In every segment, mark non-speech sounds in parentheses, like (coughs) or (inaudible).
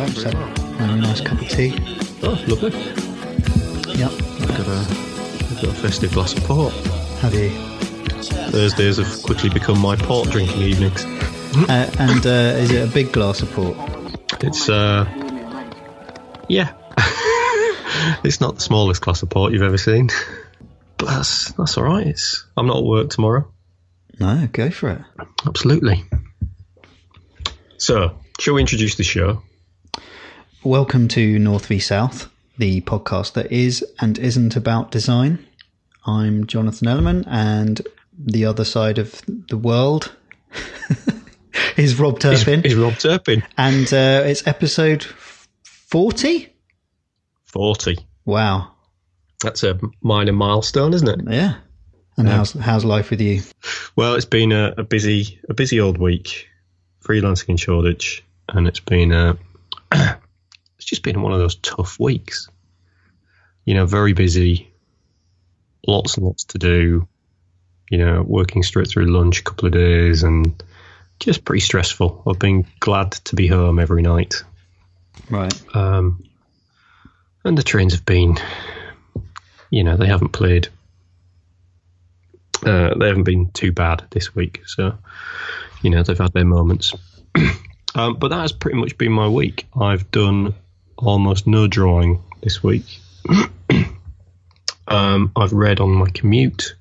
right. Had a nice cup of tea. Oh, lovely. Yep. I've got a, I've got a festive glass of port. Have you? Thursdays have quickly become my port drinking evenings. Uh, and uh, is it a big glass of port? It's, uh, yeah. (laughs) it's not the smallest glass of port you've ever seen. But that's, that's alright. It's, I'm not at work tomorrow. No, go for it. Absolutely. So, shall we introduce the show? Welcome to North v South, the podcast that is and isn't about design. I'm Jonathan Ellerman, and the other side of the world (laughs) is Rob Turpin. Is Rob Turpin. and uh, it's episode 40? 40. Wow. That's a minor milestone, isn't it? Yeah. And how's how's life with you? Well, it's been a, a busy, a busy old week, freelancing in Shoreditch, and it's been a, (clears throat) it's just been one of those tough weeks. You know, very busy, lots and lots to do. You know, working straight through lunch a couple of days, and just pretty stressful. I've been glad to be home every night, Right. um, and the trains have been, you know, they haven't played. Uh, they haven't been too bad this week, so you know they've had their moments. (clears throat) um, but that has pretty much been my week. I've done almost no drawing this week. um, I've read on my commute.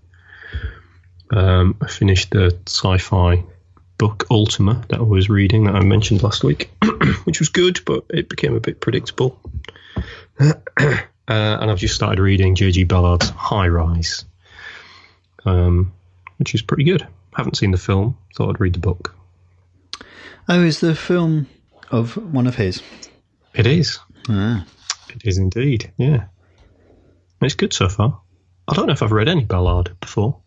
Um, I finished the sci-fi book Ultima that I was reading that I mentioned last week, (clears throat) which was good, but it became a bit predictable. (clears throat) uh, and I've just started reading J.G. Ballard's High Rise, um, which is pretty good. Haven't seen the film, thought I'd read the book. Oh, is the film of one of his? It is. Ah. It is indeed. Yeah. It's good so far. I don't know if I've read any Ballard before.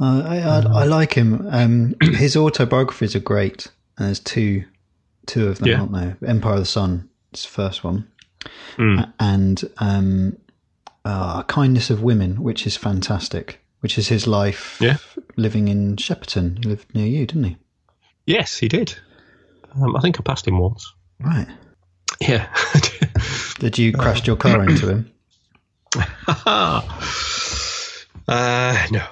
Uh, I, I, I like him. Um, (clears throat) his autobiographies are great. And there's two, two of them, Yeah. aren't there? Empire of the Sun is the first one, Mm. And um, uh, Kindness of Women, which is fantastic. Which is his life Yeah. living in Shepperton. He lived near you, didn't he? Yes, he did. Um, I think I passed him once. Right. Yeah. (laughs) Did you crash your car into him? (laughs) uh, no.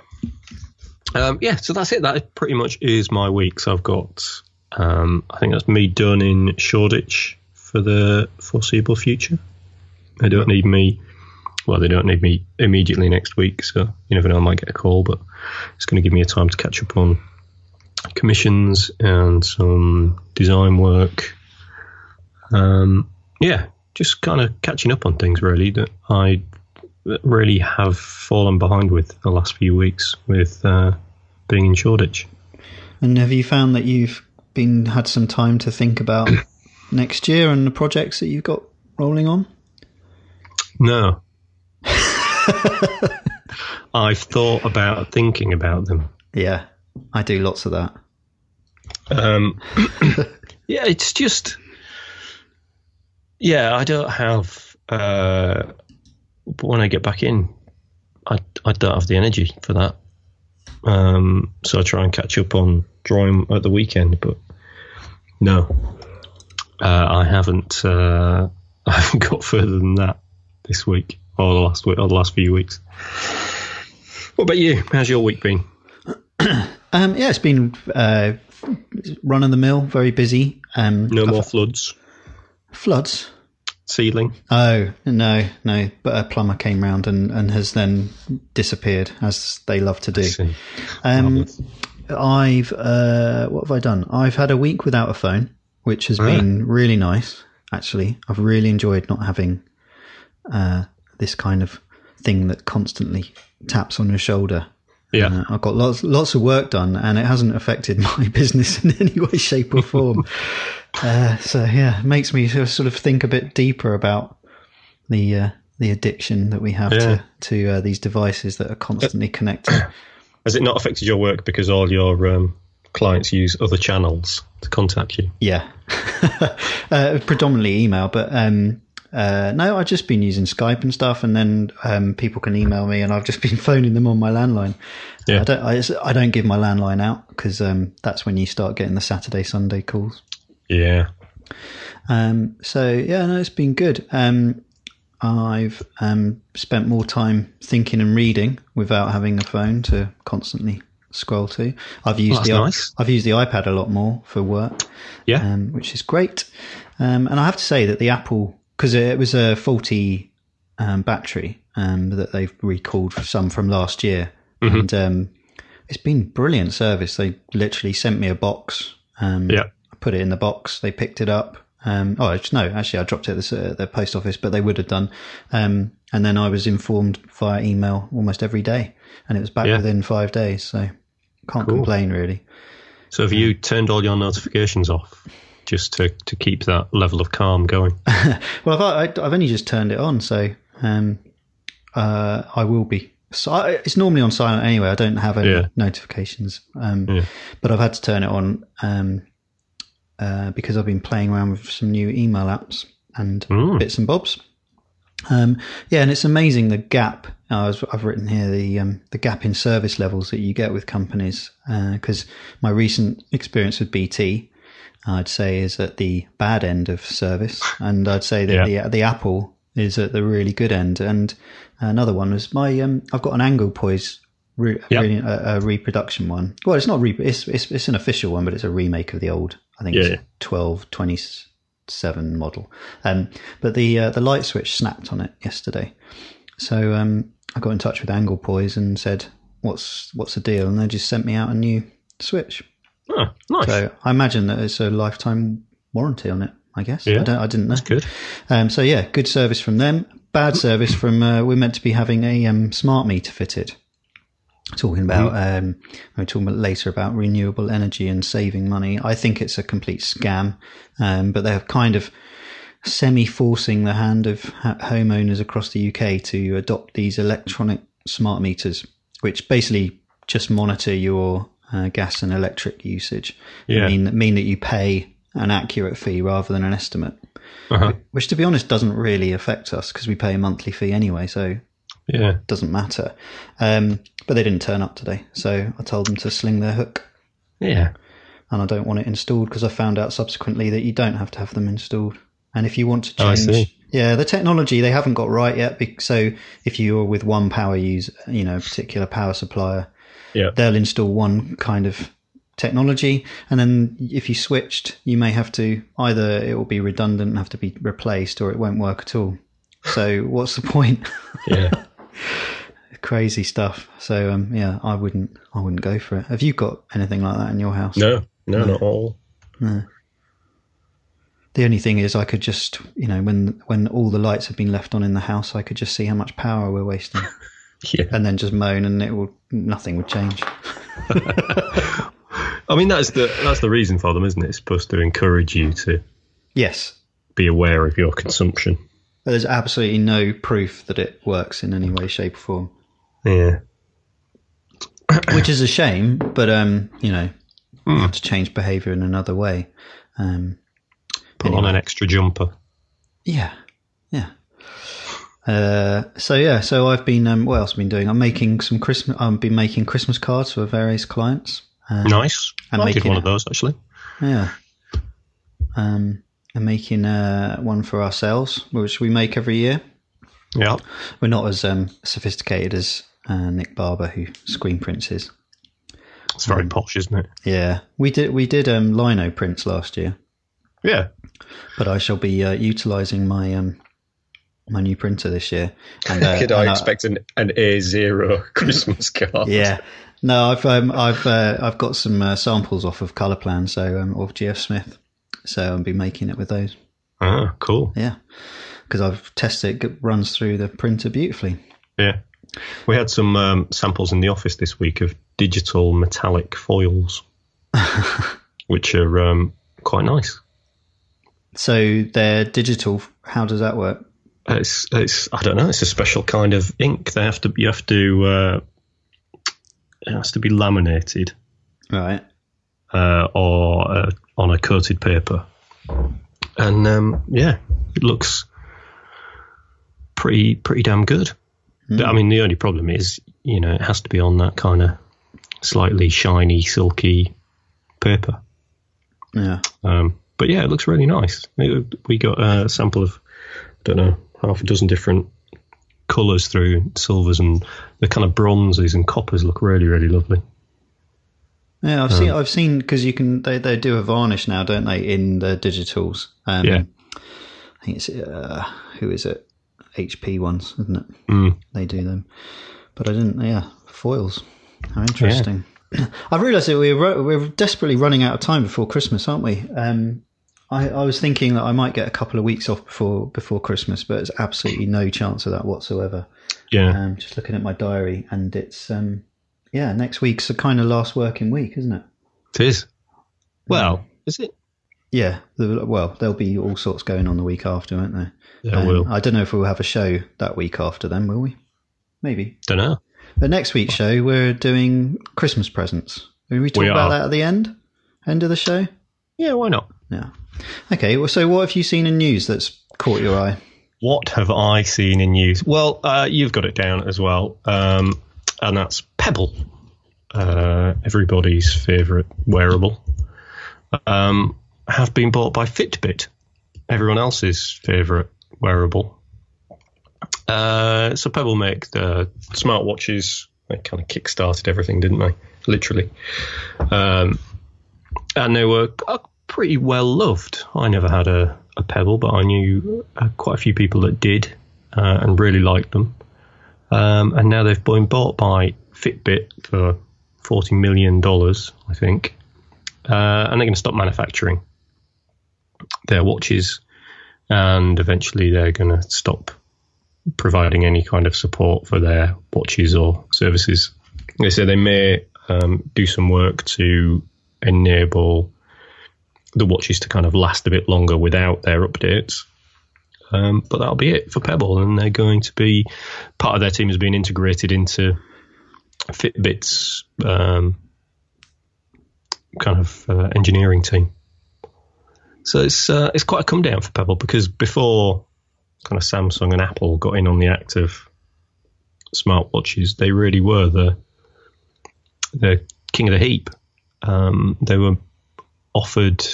Um, yeah, so that's it. That pretty much is my week. So I've got, um, I think that's me done in Shoreditch for the foreseeable future. They don't need me. Well, they don't need me immediately next week, so you never know. I might get a call, but it's going to give me a time to catch up on commissions and some design work. Um, yeah, just kind of catching up on things really that I really have fallen behind with the last few weeks with uh, being in Shoreditch. And have you found that you've been had some time to think about (coughs) next year and the projects that you've got rolling on? No. (laughs) I've thought about thinking about them. Yeah, I do lots of that. Um, (coughs) yeah, it's just, yeah, I don't have, uh, when I get back in, I, I don't have the energy for that. Um, so I try and catch up on drawing at the weekend, but no, uh, I haven't, uh, (laughs) I haven't got further than that this week or the last week or the last few weeks. What about you? How's your week been? (clears throat) Um, yeah, it's been uh, run of the mill, very busy. Um, No I've- more floods, floods. ceiling. Oh no, no! But a plumber came round and, and has then disappeared, as they love to do. Um, I've uh, what have I done? I've had a week without a phone, which has been really nice. Actually, I've really enjoyed not having uh, this kind of thing that constantly taps on your shoulder. Yeah. Uh, I've got lots lots of work done, and it hasn't affected (laughs) my business in any way, shape, or form. uh, so yeah, it makes me sort of- think a bit deeper about the uh, the addiction that we have Yeah. to to uh, these devices that are constantly connected. Has it not affected your work because all your um, clients use other channels to contact you? Yeah, (laughs) uh, predominantly email, but um, uh, no, I've just been using Skype and stuff, and then um, people can email me, and I've just (laughs) been phoning them on my landline. Yeah. I don't, I, I don't give my landline out because um, that's when you start getting the Saturday Sunday calls. Yeah. Um, so yeah, no, it's been good. Um, I've um, spent more time thinking and reading without having a phone to constantly scroll to. I've used the nice. I've used the iPad a lot more for work, Yeah. um, which is great. Um, and I have to say that the Apple because it was a faulty um, battery um, that they've recalled some from last year, and um, it's been brilliant service. They literally sent me a box. Um, Yeah. I put it in the box. They picked it up. Um, oh no, actually, I dropped it at the, uh, the post office, but they would have done. Um, and then I was informed via email almost every day, and it was back Yeah. within five days. So can't complain really. So have you turned all your notifications off just to, to keep that level of calm going? (laughs) Well, I've, I've only just turned it on, so um, uh, I will be. So I, it's normally on silent anyway. I don't have any Yeah. notifications, um, Yeah. but I've had to turn it on um, uh, because I've been playing around with some new email apps and Mm. bits and bobs. Um, yeah, and it's amazing the gap. Was, I've written here the um, the gap in service levels that you get with companies because my recent experience with BT, I'd say, is at the bad end of service, and I'd say that the the Apple is at the really good end. And another one was my um, I've got an angle poise. Re- Yeah. really, a, a reproduction one. Well, it's not re- it's, it's it's an official one, but it's a remake of the old. I think Yeah, it's yeah. twelve twenty seven model. Um, but the uh, the light switch snapped on it yesterday, so um, I got in touch with Anglepoise and said, "What's what's the deal?" And they just sent me out a new switch. Oh, nice. So I imagine that it's a lifetime warranty on it. I guess Yeah. I don't. I didn't know. Good. Um, so yeah, good service from them. Bad service from. Uh, we're meant to be having a um, smart meter fitted. Talking about, um, we're talking about later about renewable energy and saving money. I think it's a complete scam, um, but they're kind of semi forcing the hand of homeowners across the UK to adopt these electronic smart meters, which basically just monitor your uh, gas and electric usage. Yeah. Mean, mean that you pay an accurate fee rather than an estimate Uh-huh. which to be honest doesn't really affect us because we pay a monthly fee anyway, so yeah, it doesn't matter. Um, but they didn't turn up today, so I told them to sling their hook, Yeah. and I don't want it installed because I found out subsequently that you don't have to have them installed. And if you want to Oh, I change, see. yeah, the technology they haven't got right yet. So if you're with one power user, you know, a particular power supplier, Yeah. they'll install one kind of technology and then if you switched you may have to either it will be redundant and have to be replaced or it won't work at all so what's the point (laughs) Yeah. (laughs) crazy stuff so um yeah i wouldn't i wouldn't go for it have you got anything like that in your house no, no, not all. No. The only thing is i could just you know when when all the lights have been left on in the house i could just see how much power we're wasting (laughs) (laughs) Yeah. and then just moan and it will nothing would change (laughs) I mean, that's the that's the reason for them, isn't it? It's supposed to encourage you to yes be aware of your consumption. but there's absolutely no proof that it works in any way shape or form Yeah. (coughs) which is a shame. But um, you know, you have to change behaviour in another way. Um, Put on an extra jumper. yeah, yeah. Uh, so yeah, so I've been um, what else have I been doing? I'm making some Christmas. I've been making Christmas cards for various clients. Uh, Nice. And I did making one of those actually. Yeah. Um, I'm making uh, one for ourselves, which we make every year. Yeah. We're not as um, sophisticated as uh, Nick Barber, who screen prints his. It's very Hmm. posh, isn't it? Yeah, we did we did um, lino prints last year. Yeah. but I shall be uh, utilising my um, my new printer this year. And, (laughs) uh, Could and I expect an, an A zero (laughs) Christmas card? Yeah, no, I've um, I've uh, I've got some uh, samples off of Colorplan, so um, of GF Smith, so I'll be making it with those. Ah, cool. Yeah, because I've tested it, it runs through the printer beautifully. Yeah. We had some um, samples in the office this week of digital metallic foils, (laughs) which are um, quite nice. So they're digital. How does that work? It's, it's I don't know. It's a special kind of ink. They have to you have to uh, it has to be laminated Right. uh, or uh, on a coated paper, and um, yeah, it looks pretty pretty damn good. I mean, the only problem is you know it has to be on that kind of slightly shiny, silky paper. Yeah. Um, but yeah, it looks really nice. We got a sample of, I don't know, half a dozen different colours through silvers and the kind of bronzes and coppers look really, really lovely. Yeah, I've um, seen. I've seen because you can. They they do a varnish now, don't they? In the digitals. Um, yeah. I think it's uh, who is it? HP ones, isn't it? Mm. They do them, but I didn't. Yeah, foils. How interesting. Yeah. (clears throat) I've realised that we're we're desperately running out of time before Christmas, aren't we? Um, I, I was thinking that I might get a couple of weeks off before before Christmas, but there's absolutely no chance of that whatsoever. Yeah. Um, just looking at my diary, and it's um, yeah, next week's a kind of last working week, isn't it? It is. Well, is it? Yeah. The, well, there'll be all sorts going on the week after, won't there? Yeah, um, will. I don't know if we'll have a show that week after then, will we? Maybe. Don't know. But next week's show, we're doing Christmas presents. We talk we about that at the end? End of the show? Yeah, why not? Yeah. Okay. Well, so what have you seen in news that's caught your eye? What have I seen in news? Well, uh, you've got it down as well, um, and that's Pebble, uh, everybody's favourite wearable, um, have been bought by Fitbit, everyone else's favourite wearable. Uh, so Pebble make the smartwatches. They kind of kick-started everything, didn't they? Literally. Um, and they were uh, pretty well loved. I never had a, a Pebble, but I knew uh, quite a few people that did uh, and really liked them. Um, and now they've been bought by Fitbit for forty million dollars, I think, uh, and they're going to stop manufacturing their watches, and eventually they're going to stop providing any kind of support for their watches or services. They say they may um, do some work to enable the watches to kind of last a bit longer without their updates. Um, but that'll be it for Pebble, and they're going to be part of their team has been integrated into Fitbit's um, kind of uh, engineering team. So it's uh, it's quite a come down for Pebble because before kind of Samsung and Apple got in on the act of smartwatches, they really were the the king of the heap. Um, they were offered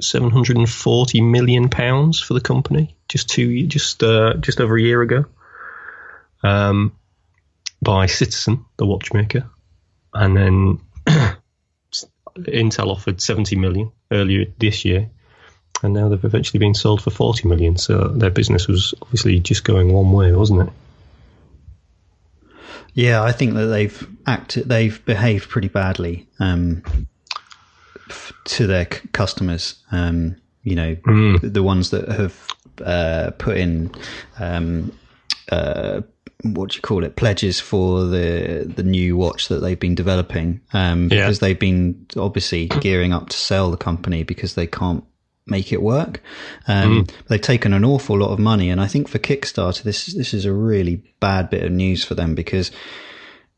740 million pounds for the company just two just uh, just over a year ago um, by Citizen, the watchmaker, and then (clears throat) Intel offered 70 million earlier this year, and now they've eventually been sold for 40 million. So their business was obviously just going one way, wasn't it? Yeah, I think that they've acted, they've behaved pretty badly. Um, to their c- customers. Um, you know, mm. the ones that have uh, put in um, uh, what do you call it pledges for the the new watch that they've been developing um, because they've been obviously gearing up to sell the company because they can't make it work. Um, mm. They've taken an awful lot of money, and I think for Kickstarter, this this is a really bad bit of news for them because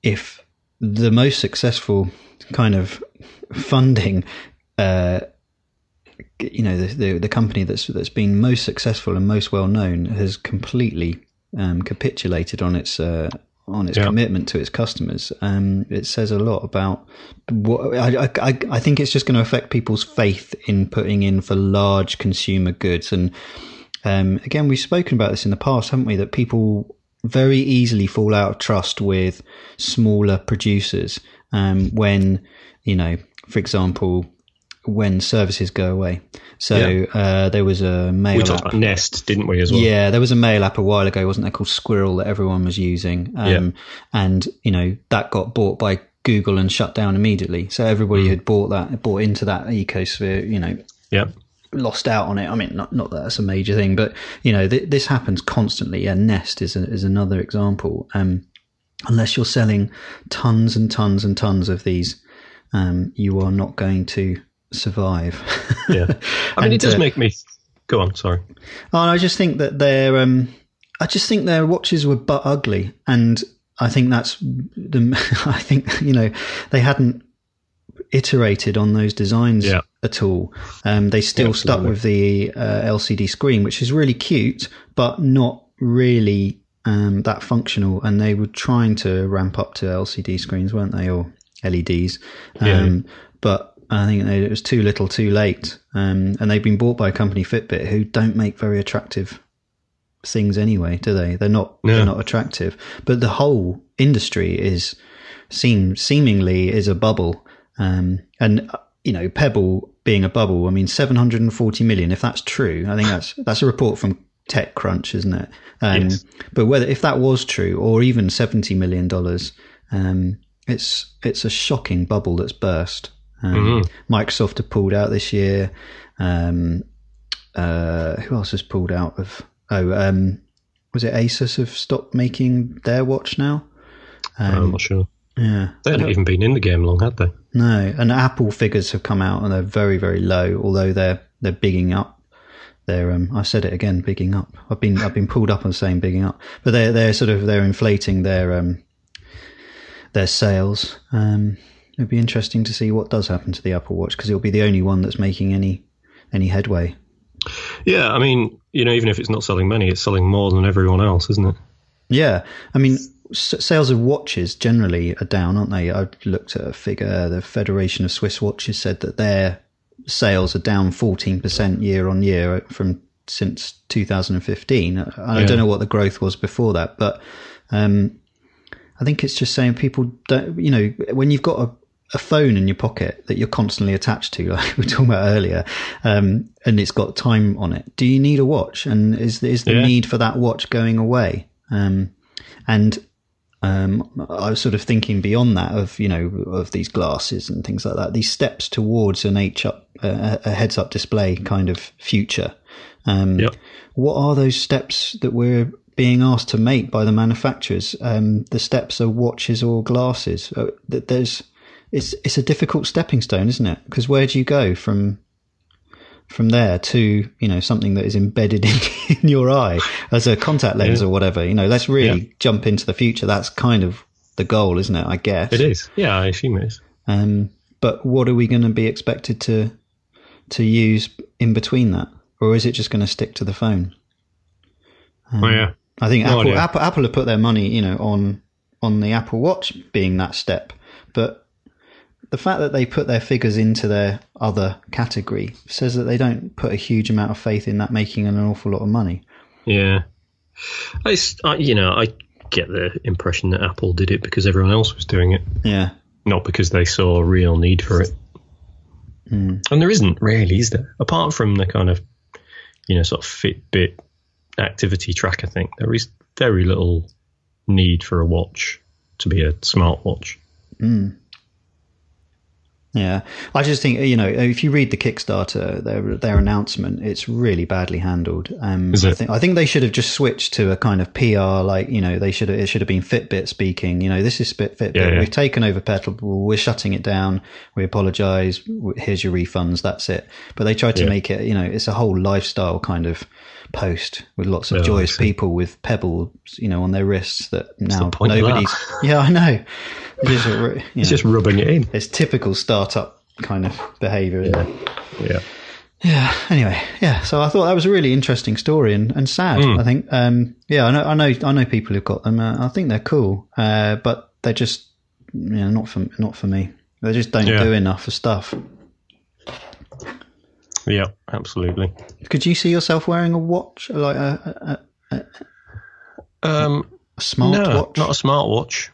if the most successful kind of funding uh, you know, the, the, the company that's that's been most successful and most well known has completely um, capitulated on its uh, on its yeah. commitment to its customers. Um, it says a lot about what I, I, I think it's just going to affect people's faith in putting in for large consumer goods. And um, again, we've spoken about this in the past, haven't we? That people very easily fall out of trust with smaller producers um, when you know, for example when services go away. So yeah. uh, there was a mail. We talked app. about Nest, didn't we? As well. Yeah, there was a mail app a while ago, wasn't there, called Squirrel that everyone was using. Um, yeah. And you know that got bought by Google and shut down immediately. So everybody mm. had bought that, bought into that ecosphere. You know. Yeah. Lost out on it. I mean, not not that that's a major thing, but you know th- this happens constantly. And Nest is a, is another example. Um, unless you're selling tons and tons and tons of these, um, you are not going to survive. yeah, I mean, (laughs) and, it does uh, make me go on. Sorry. Oh, I just think that their um, I just think their watches were but ugly, and I think that's the. (laughs) I think you know they hadn't iterated on those designs yeah. at all. Um, they still stuck with the uh, LCD screen, which is really cute, but not really um, that functional. And they were trying to ramp up to LCD screens, weren't they, or LEDs? Um, yeah. But I think they, it was too little, too late, um, and they've been bought by a company, Fitbit, who don't make very attractive things anyway, do they? They're not. No. They're not attractive. But the whole industry is seem seemingly is a bubble, um, and you know, Pebble being a bubble. I mean, seven hundred and forty million. If that's true, I think that's that's a report from TechCrunch, isn't it? Um, Yes. But whether if that was true, or even seventy million dollars, um, it's it's a shocking bubble that's burst. Um, Microsoft have pulled out this year. Um, uh, who else has pulled out of? Oh, um, was it Asus have stopped making their watch now? I'm not sure. Yeah, They hadn't even been in the game long, had they? no. And Apple figures have come out and they're very very low. Although they're they're bigging up. They're um, I said it again, bigging up. I've been I've been pulled up on saying bigging up, but they're they're sort of they're inflating their um their sales. Um, it'd be interesting to see what does happen to the Apple Watch because it'll be the only one that's making any any headway. Yeah, I mean, you know, even if it's not selling many, it's selling more than everyone else, isn't it? Yeah, I mean, s- sales of watches generally are down, aren't they? I looked at a figure. The Federation of Swiss Watches said that their sales are down fourteen percent year on year from since 2015. I I Yeah. don't know what the growth was before that, but um, I think it's just saying people don't. You know, when you've got a a phone in your pocket that you're constantly attached to, (laughs) like we were talking about earlier, um, and it's got time on it. Do you need a watch? And is is the Yeah. need for that watch going away? Um, and um, I was sort of thinking beyond that of you know of these glasses and things like that. These steps towards an H up uh, a heads up display kind of future. Um, Yep. What are those steps that we're being asked to make by the manufacturers? Um, the steps are watches or glasses. Uh, there's it's it's a difficult stepping stone, isn't it? Because where do you go from from there to you know something that is embedded (laughs) in, in your eye as a contact lens Yeah. or whatever? You know, let's really Yeah. jump into the future. That's kind of the goal, isn't it? I guess It is. Yeah, I assume it is. Um, but what are we going to be expected to to use in between that, or is it just going to stick to the phone? Um, oh, yeah. I think No Apple. Apple Apple have put their money, you know, on on the Apple Watch being that step, but the fact that they put their figures into their other category says that they don't put a huge amount of faith in that making an awful lot of money. Yeah. I, you know, I get the impression that Apple did it because everyone else was doing it, Yeah, not because they saw a real need for it. Hmm. And there isn't really, is there? Apart from the kind of, you know, sort of Fitbit activity tracker thing, there is very little need for a watch to be a smartwatch. Yeah, I just think you know if you read the Kickstarter, their their announcement, it's really badly handled. Um, Is I think I think they should have just switched to a kind of PR, like you know they should have it should have been Fitbit speaking. You know, this is Fit Fitbit. Yeah, yeah. We've taken over Pebble. We're shutting it down. We apologise. Here's your refunds. That's it. But they tried to Yeah. make it. You know, it's a whole lifestyle kind of post with lots of Oh, joyous people with pebbles, you know, on their wrists that now of that? nobody's. (laughs) Yeah, I know. It's just, (laughs) you It's just rubbing it in. it's typical startup kind of behaviour, isn't it? Yeah. Yeah. Anyway, yeah. So I thought that was a really interesting story and, and sad. Hmm. I think. Um, yeah, I know. I know. I know people who've got them. Uh, I think they're cool, uh, but they're just you know not for not for me. They just don't Yeah. do enough for stuff. Yeah, absolutely. Could you see yourself wearing a watch, like a, a, Um, a smart no, watch? not a smart watch.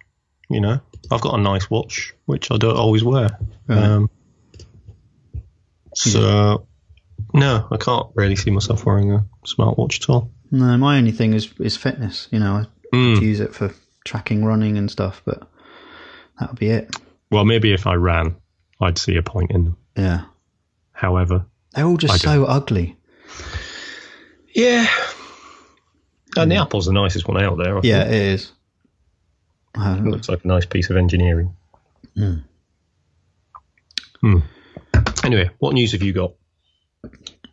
You know, I've got a nice watch which I don't always wear. Right. Um, so no, I can't really see myself wearing a smart watch at all. no, my only thing is is fitness. You know, I Mm. use it for tracking running and stuff, but that would be it. Well, maybe if I ran, I'd see a point in them. Yeah, However, they're all just so ugly. yeah, and the Apple's the nicest one out there. I Yeah, think. it is. It looks like a nice piece of engineering. Hmm. Hmm. Anyway, what news have you got?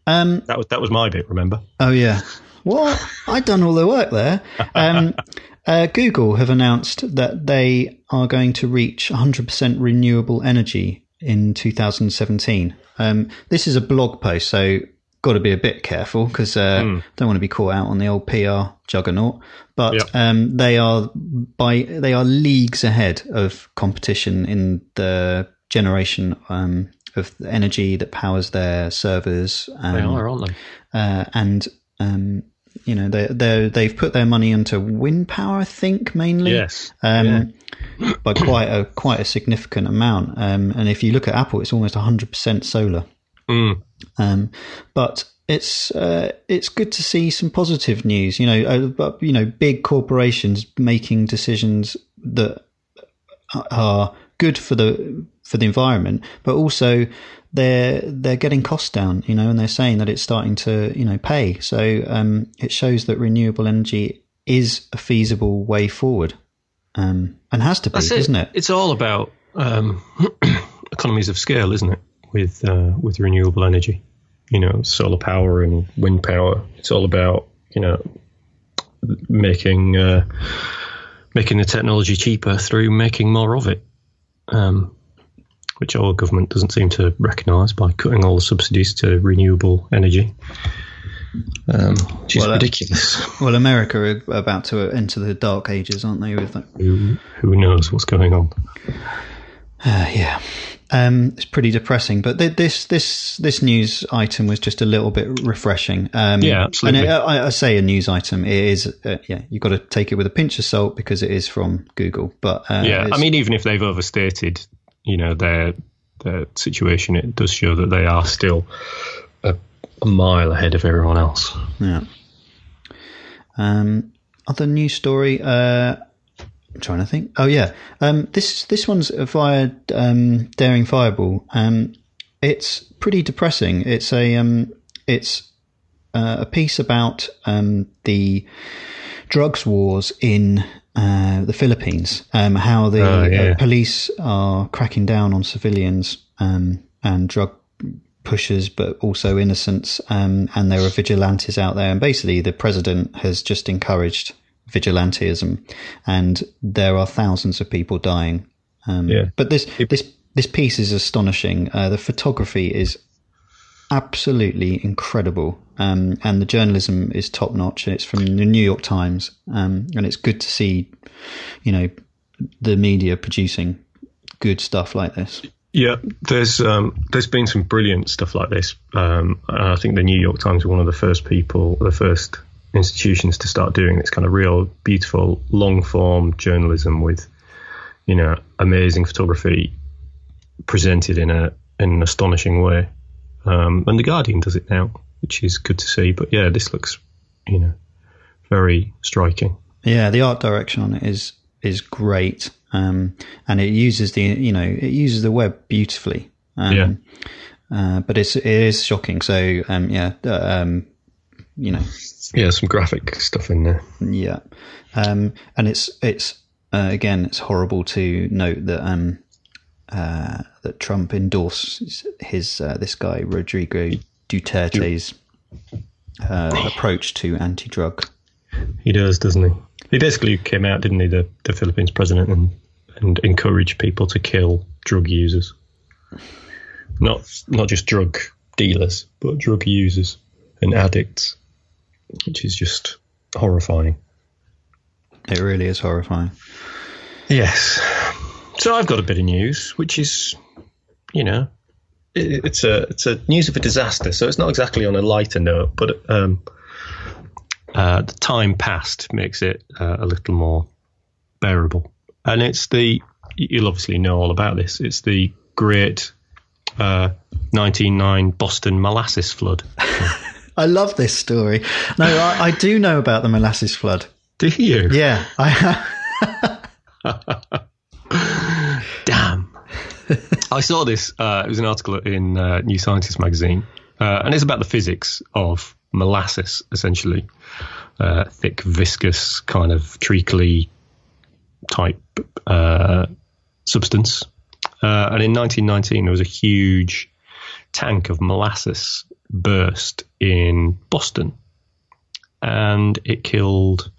um, That was that was my bit. Remember? Oh yeah. What? I'd done all the work there. Um, (laughs) uh, Google have announced that they are going to reach 100% renewable energy in 2017. Um, this is a blog post, so got to be a bit careful because uh, don't want to be caught out on the old PR juggernaut. But Yeah. um, they are by they are leagues ahead of competition in the generation um, of the energy that powers their servers. Um, They are, aren't they? uh, and um, you know they they they've put their money into wind power, I think mainly. Yes. Um, by quite a quite a significant amount. Um, and if you look at Apple, it's almost hundred percent solar. Mm. Um, but it's uh, it's good to see some positive news. You know, uh, but you know, big corporations making decisions that are good for the for the environment, but also they're they're getting costs down. You know, and they're saying that it's starting to you know pay. So um, it shows that renewable energy is a feasible way forward, um, and has to be, isn't it? It's all about um, (clears throat) economies of scale, isn't it? With uh, with renewable energy, you know, solar power and wind power. It's all about you know making uh, making the technology cheaper through making more of it, um, which our government doesn't seem to recognise by cutting all the subsidies to renewable energy, um, which is Well, uh, ridiculous. Well, America are about to enter the dark ages, aren't they? With who, who knows what's going on? Uh, yeah, um, it's pretty depressing. But th- this this this news item was just a little bit refreshing. Um, Yeah, absolutely. And I, I say a news item. It is, uh, yeah, you've got to take it with a pinch of salt because it is from Google. But uh, Yeah, I mean, even if they've overstated, you know, their their situation, it does show that they are still a, a mile ahead of everyone else. Yeah. Um, other news story. Uh, I'm trying to think. Oh yeah. Um, this this one's via um, Daring Fireball. Um, it's pretty depressing. It's a um, it's uh, a piece about um, the drugs wars in uh, the Philippines. Um, how the Oh, yeah. uh, police are cracking down on civilians um, and drug pushers, but also innocents. Um, and there are vigilantes out there. And basically, the president has just encouraged vigilantism, and there are thousands of people dying. Um, Yeah. But this this this piece is astonishing. Uh, the photography is absolutely incredible, um, and the journalism is top notch. It's from the New York Times, um, and it's good to see, you know, the media producing good stuff like this. Yeah, there's um, there's been some brilliant stuff like this. Um, I think the New York Times were one of the first people, the first institutions to start doing this kind of real, beautiful, long form journalism with, you know, amazing photography presented in a in an astonishing way. Um, and the Guardian does it now, which is good to see. But yeah, this looks, you know, very striking. Yeah, the art direction on it is is great, um, and it uses the you know it uses the web beautifully. Um, Yeah. Uh, but it's it is shocking. So um, yeah, uh, um, you know, Yeah, some graphic stuff in there. yeah, um, and it's it's uh, again it's horrible to note that um, uh, that Trump endorses his uh, this guy Rodrigo Duterte's uh, (coughs) approach to anti-drug. He does, doesn't he? He basically came out, didn't he, the, the Philippines president, and, and encouraged people to kill drug users. Not not just drug dealers, but drug users and addicts, which is just horrifying. It really is horrifying. Yes. So I've got a bit of news, which is, you know, it, it's a it's a news of a disaster. So it's not exactly on a lighter note, but um, uh, the time past makes it uh, a little more bearable. And it's the you'll obviously know all about this. It's the great uh, 1909 Boston molasses flood. (laughs) I love this story. No, I, I do know about the molasses flood. Do you? Yeah, I. (laughs) (laughs) (laughs) I saw this. Uh, it was an article in uh, New Scientist magazine, uh, and it's about the physics of molasses, essentially. Uh, thick, viscous, kind of treacly type uh, substance. Uh, and in 1919, there was a huge tank of molasses burst in Boston, and it killed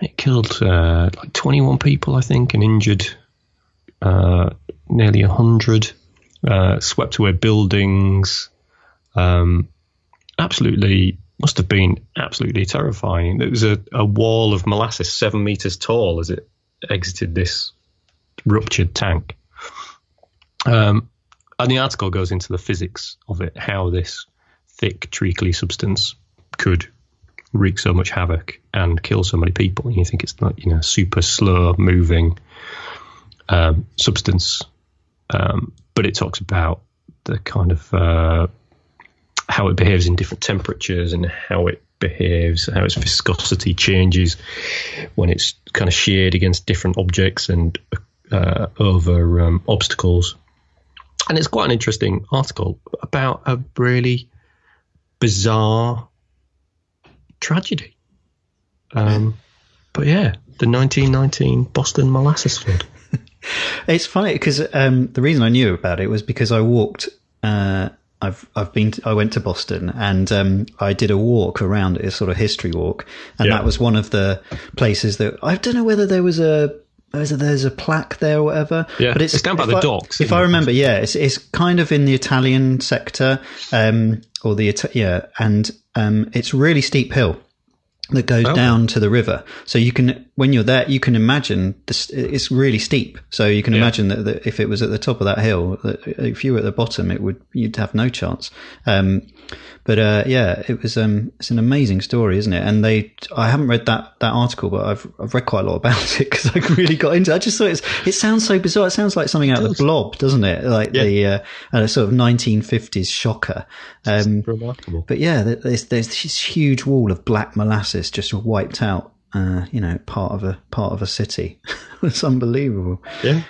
it killed like 21 people, I think, and injured uh, nearly 100, uh, swept away buildings. Um, absolutely, must have been absolutely terrifying. There was a, a wall of molasses seven meters tall as it exited this ruptured tank. Um, and the article goes into the physics of it, how this thick treacly substance could wreak so much havoc and kill so many people. And you think it's not, you know, super slow moving um, substance, um, but it talks about the kind of uh, how it behaves in different temperatures and how it behaves, how its viscosity changes when it's kind of sheared against different objects and uh, over um, obstacles. And it's quite an interesting article about a really bizarre tragedy. Um, but yeah, the 1919 Boston molasses flood. It's funny because um, the reason I knew about it was because I walked. Uh, I've I've been to, I went to Boston and um, I did a walk around it, a sort of history walk, and Yeah. that was one of the places that I don't know whether there was a there's a, there's a plaque there or whatever. Yeah, but it's, it's down by the I- docks, If I it? remember, yeah, it's it's kind of in the Italian sector, um, or the yeah, and um, it's really steep hill that goes Oh. down to the river. So you can, when you're there, you can imagine this, it's really steep. So you can Yeah. imagine that, that if it was at the top of that hill, that if you were at the bottom, it would, you'd have no chance. Um, but, uh, yeah, it was, um, it's an amazing story, isn't it? And they, I haven't read that, that article, but I've, I've read quite a lot about (laughs) it because I really got into it. I just thought it's, it sounds so bizarre. It sounds like something out of the blob, doesn't it? Like Yeah. the, uh, uh, sort of 1950s shocker. Um, Remarkable. but yeah, there's there's this huge wall of black molasses just wiped out. Uh, you know, part of a part of a city. (laughs) it's unbelievable. Yeah.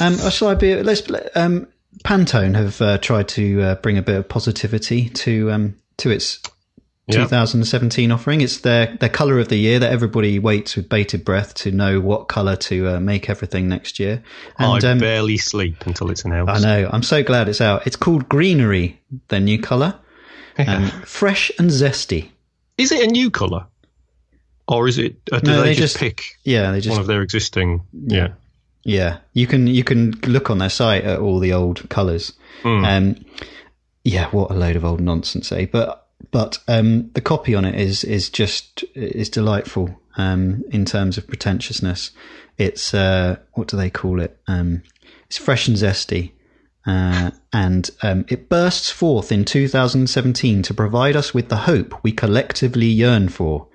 Um, shall I be? Let's. Um, Pantone have uh, tried to uh, bring a bit of positivity to um, to its Yeah. 2017 offering. It's their their color of the year that everybody waits with bated breath to know what color to uh, make everything next year. And I um, barely sleep until it's announced. I know. I'm so glad it's out. It's called Greenery, their new color. Um, fresh and zesty. Is it a new colour? Or is it, uh, do No, they, they just, just- pick Yeah, they just one of their existing? Yeah. Yeah, you can you can look on their site at all the old colours. Um, yeah, what a load of old nonsense, eh? But but um, the copy on it is is just is delightful um, in terms of pretentiousness. It's uh, what do they call it? Um, it's fresh and zesty. Uh, and um, it bursts forth in 2017 to provide us with the hope we collectively yearn for.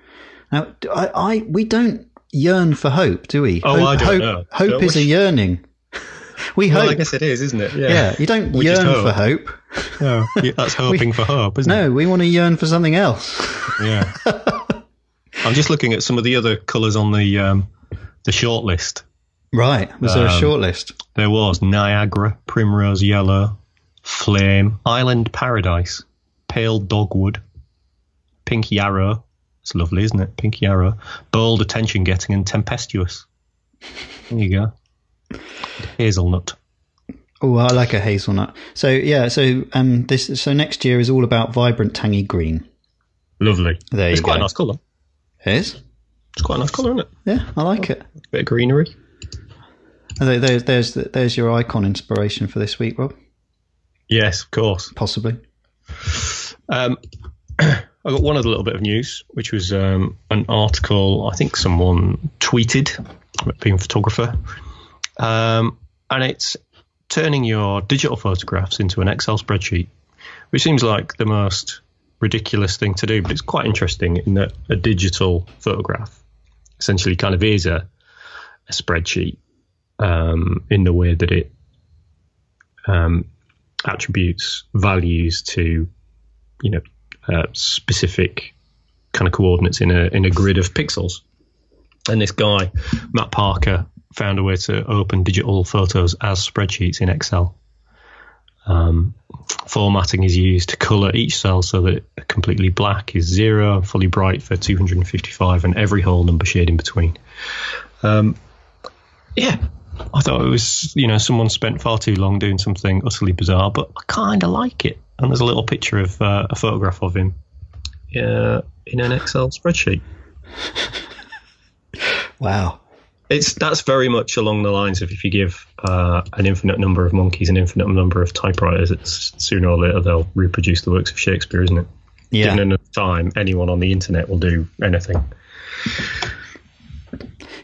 Now, I, I we don't yearn for hope, do we? Oh, hope, I don't hope, know. Hope Don't is a yearning. we Well, hope. I guess it is, isn't it? yeah, you don't We yearn for hope. hope. No, that's (laughs) hoping for hope, isn't it? No, we want to yearn for something else. Yeah. (laughs) I'm just looking at some of the other colours on the um, the short list. right. Was there a Um, short list? There was Niagara, Primrose Yellow, Flame, Island Paradise, Pale Dogwood, Pink Yarrow. It's lovely, isn't it? Pinky arrow. Bold, attention getting, and tempestuous. There you go. Hazelnut. Oh, I like a hazelnut. So yeah, so um, this so next year is all about vibrant tangy green. Lovely. There it's you quite go. a nice colour. It is. It's quite a nice colour, isn't it? Yeah, I like it. bit of greenery. There- There's there's there's your icon inspiration for this week, Rob. Yes, of course. Possibly. Um, (clears throat) I got one other little bit of news, which was um, an article I think someone tweeted, being a photographer, um, and it's turning your digital photographs into an Excel spreadsheet, which seems like the most ridiculous thing to do, but it's quite interesting in that a digital photograph essentially kind of is a, a spreadsheet um, in the way that it um, attributes values to you know uh, specific kind of coordinates in a in a grid of pixels. And this guy, Matt Parker, found a way to open digital photos as spreadsheets in Excel. Um, formatting is used to color each cell so that completely black is zero, fully bright for 255, and every whole number shade in between. Um, yeah, I thought it was, you know, someone spent far too long doing something utterly bizarre, but I kind of like it. And there's a little picture of uh, a photograph of him uh, in an Excel spreadsheet. (laughs) Wow. It's that's very much along the lines of if you give uh, an infinite number of monkeys an infinite number of typewriters, it's sooner or later they'll reproduce the works of Shakespeare, isn't it? Yeah. Given enough time, anyone on the internet will do anything.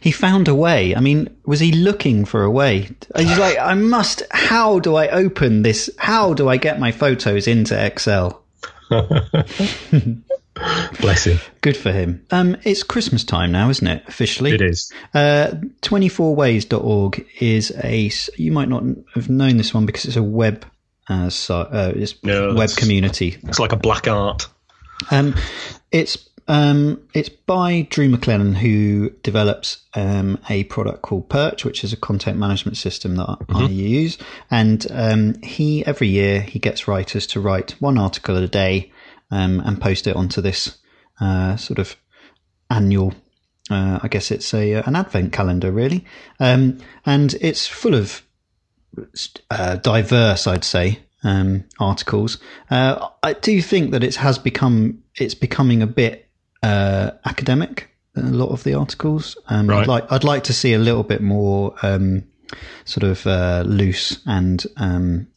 He found a way. I mean, was he looking for a way? He's like, I must. How do I open this? How do I get my photos into Excel? (laughs) Bless him. Good for him. Um, it's Christmas time now, isn't it? Officially, It is. Uh, 24ways.org is a. You might not have known this one because it's a web. Uh, so, uh, it's No, web community. It's like a black art. Um, it's um, it's by Drew McLellan, who develops um, a product called Perch, which is a content management system that I use. And um, he every year he gets writers to write one article a day um, and post it onto this uh, sort of annual. Uh, I guess it's a an advent calendar, really, um, and it's full of uh, diverse, I'd say, um, articles. Uh, I do think that it has become it's becoming a bit uh, academic. A lot of the articles. Um, Right. I'd like I'd like to see a little bit more um, sort of uh, loose and um,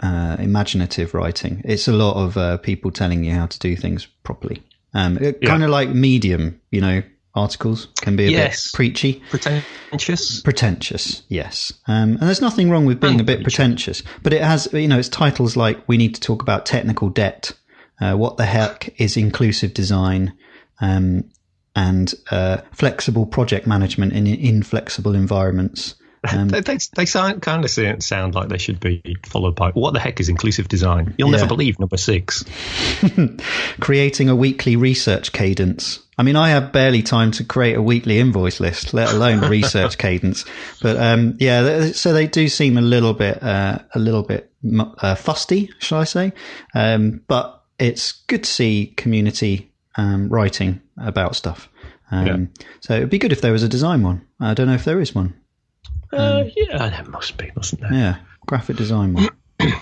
uh, imaginative writing. It's a lot of uh, people telling you how to do things properly. Um, it, Yeah. Kind of like Medium, you know, articles can be a Yes. bit preachy. Pretentious. Pretentious, yes. Um, and there's nothing wrong with being a bit pretentious, but it has, you know, it's titles like "We need to talk about technical debt," uh, "What the heck is inclusive design," um, and uh, "Flexible project management in inflexible environments." Um, They, (laughs) they, they sound, kind of sound like they should be followed by what the heck is inclusive design? You'll Yeah. never believe number six. (laughs) creating a weekly research cadence. I mean, I have barely time to create a weekly invoice list, let alone (laughs) research cadence. But um, yeah, so they do seem a little bit, uh, a little bit uh, fusty, shall I say? Um, but it's good to see community um, writing about stuff. Um, Yeah. So it'd be good if there was a design one. I don't know if there is one. Uh, yeah, there must be, mustn't there? Yeah, graphic design one. (clears throat)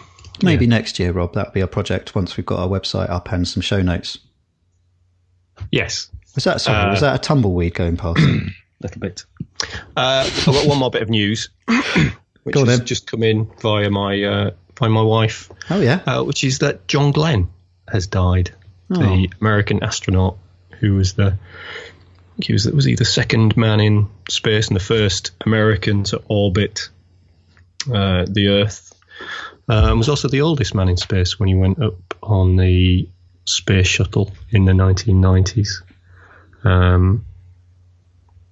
Maybe next year, Rob. That'll be our project once we've got our website up and some show notes. Yes, Was that sorry? was that a tumbleweed going past? a (clears throat) little bit. Uh, I've got one more bit of news, (coughs) which Go has then. just come in via my uh, via my wife, oh yeah. uh, which is that John Glenn has died, the American astronaut who was the he was was he the second man in space and the first American to orbit uh, the Earth. Um, was also the oldest man in space when he went up on the space shuttle in the 1990s. Um,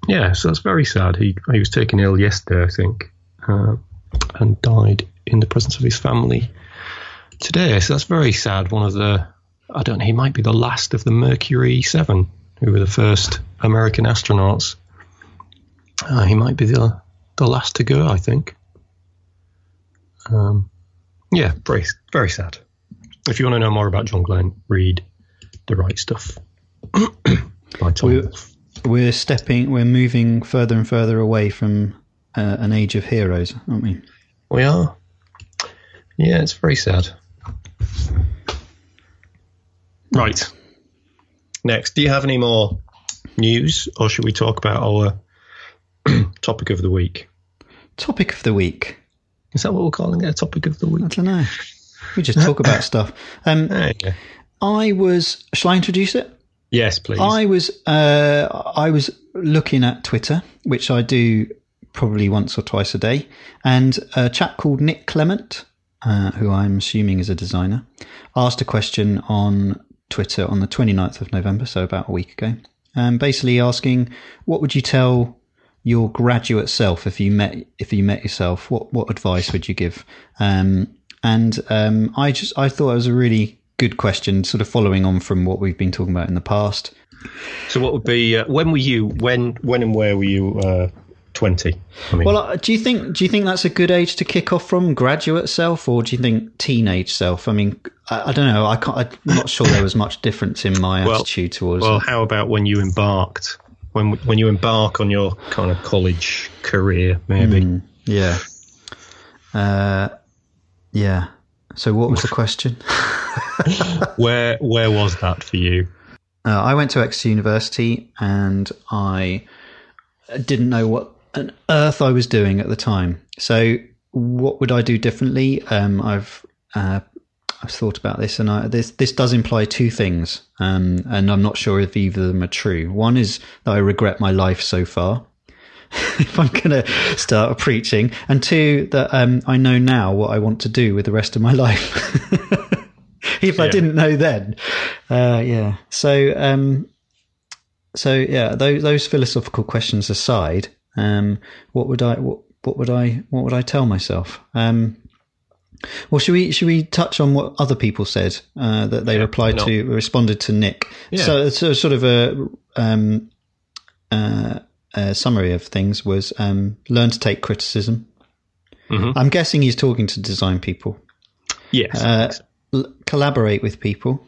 yeah, so that's very sad. He he was taken ill yesterday, I think, uh, and died in the presence of his family today. So that's very sad. One of the I don't know. He might be the last of the Mercury Seven, who were the first American astronauts. Uh, he might be the the last to go. I think. Um, yeah, very very sad. If you want to know more about John Glenn, read the right stuff (clears throat) by Tom. We- Wolfe. We're stepping, we're moving further and further away from uh, an age of heroes, aren't we? We are. Yeah, it's very sad. Right. Next, do you have any more news, or should we talk about our (clears throat) topic of the week? Topic of the week. Is that what we're calling it? A topic of the week? I don't know. We just talk about (laughs) stuff. Um. I was. Shall I introduce it? Yes, please. I was. Uh, I was looking at Twitter, which I do probably once or twice a day, and a chap called Nick Clement, uh, who I'm assuming is a designer, asked a question on Twitter on the 29th of November, so about a week ago, um, basically asking, "What would you tell your graduate self if you met if you met yourself? What what advice would you give?" Um, and um, I just I thought it was a really good question, sort of following on from what we've been talking about in the past. so, what would be? Uh, when were you? When? When and where were you? Uh, Twenty. I mean, Well, uh, do you think do you think that's a good age to kick off from graduate self, or do you think teenage self? I mean, I, I don't know. I can't, I'm not sure there was much difference in my Well- attitude towards. well, it. how about when you embarked? When when you embark on your kind of college career, maybe. Yeah. Uh, yeah. So, what was the question? (laughs) Where where was that for you? Uh, I went to Exeter University and I didn't know what on earth I was doing at the time. So, what would I do differently? Um, I've uh, I've thought about this, and I, this this does imply two things, um, and I'm not sure if either of them are true. One is that I regret my life so far, (laughs) if I'm going to start preaching, and two that um, I know now what I want to do with the rest of my (laughs) life. if I didn't know then, uh, yeah. So, um, so yeah, those those philosophical questions aside, um, what would I what, what would I what would I tell myself? Um, well, should we should we touch on what other people said uh, that they Yeah, replied to responded to Nick? Yeah. So it's sort of a um, uh, a summary of things was um, learn to take criticism. Mhm. I'm guessing he's talking to design people. Yes. Uh, l- collaborate with people.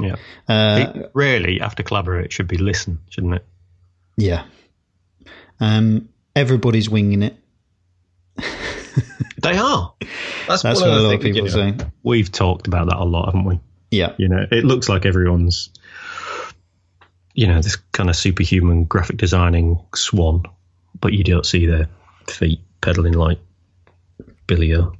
yeah. Uh, It- really, after collaborate, it should be listen, shouldn't it? yeah. Um, everybody's winging it. They are. That's, That's what a lot of people you know, say. We've talked about that a lot, haven't we? Yeah. You know, it looks like everyone's, you know, this kind of superhuman graphic designing swan, but you don't see their feet pedaling like Billy O.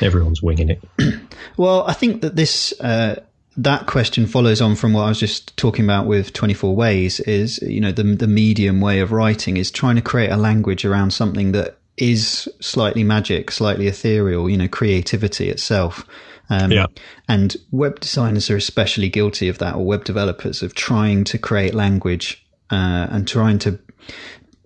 Everyone's winging it. (clears throat) Well, I think that this uh, that question follows on from what I was just talking about with Twenty Four Ways. Is you know the the medium way of writing is trying to create a language around something that is slightly magic, slightly ethereal. You know, creativity itself. Um, Yeah. And web designers are especially guilty of that, or web developers of trying to create language uh, and trying to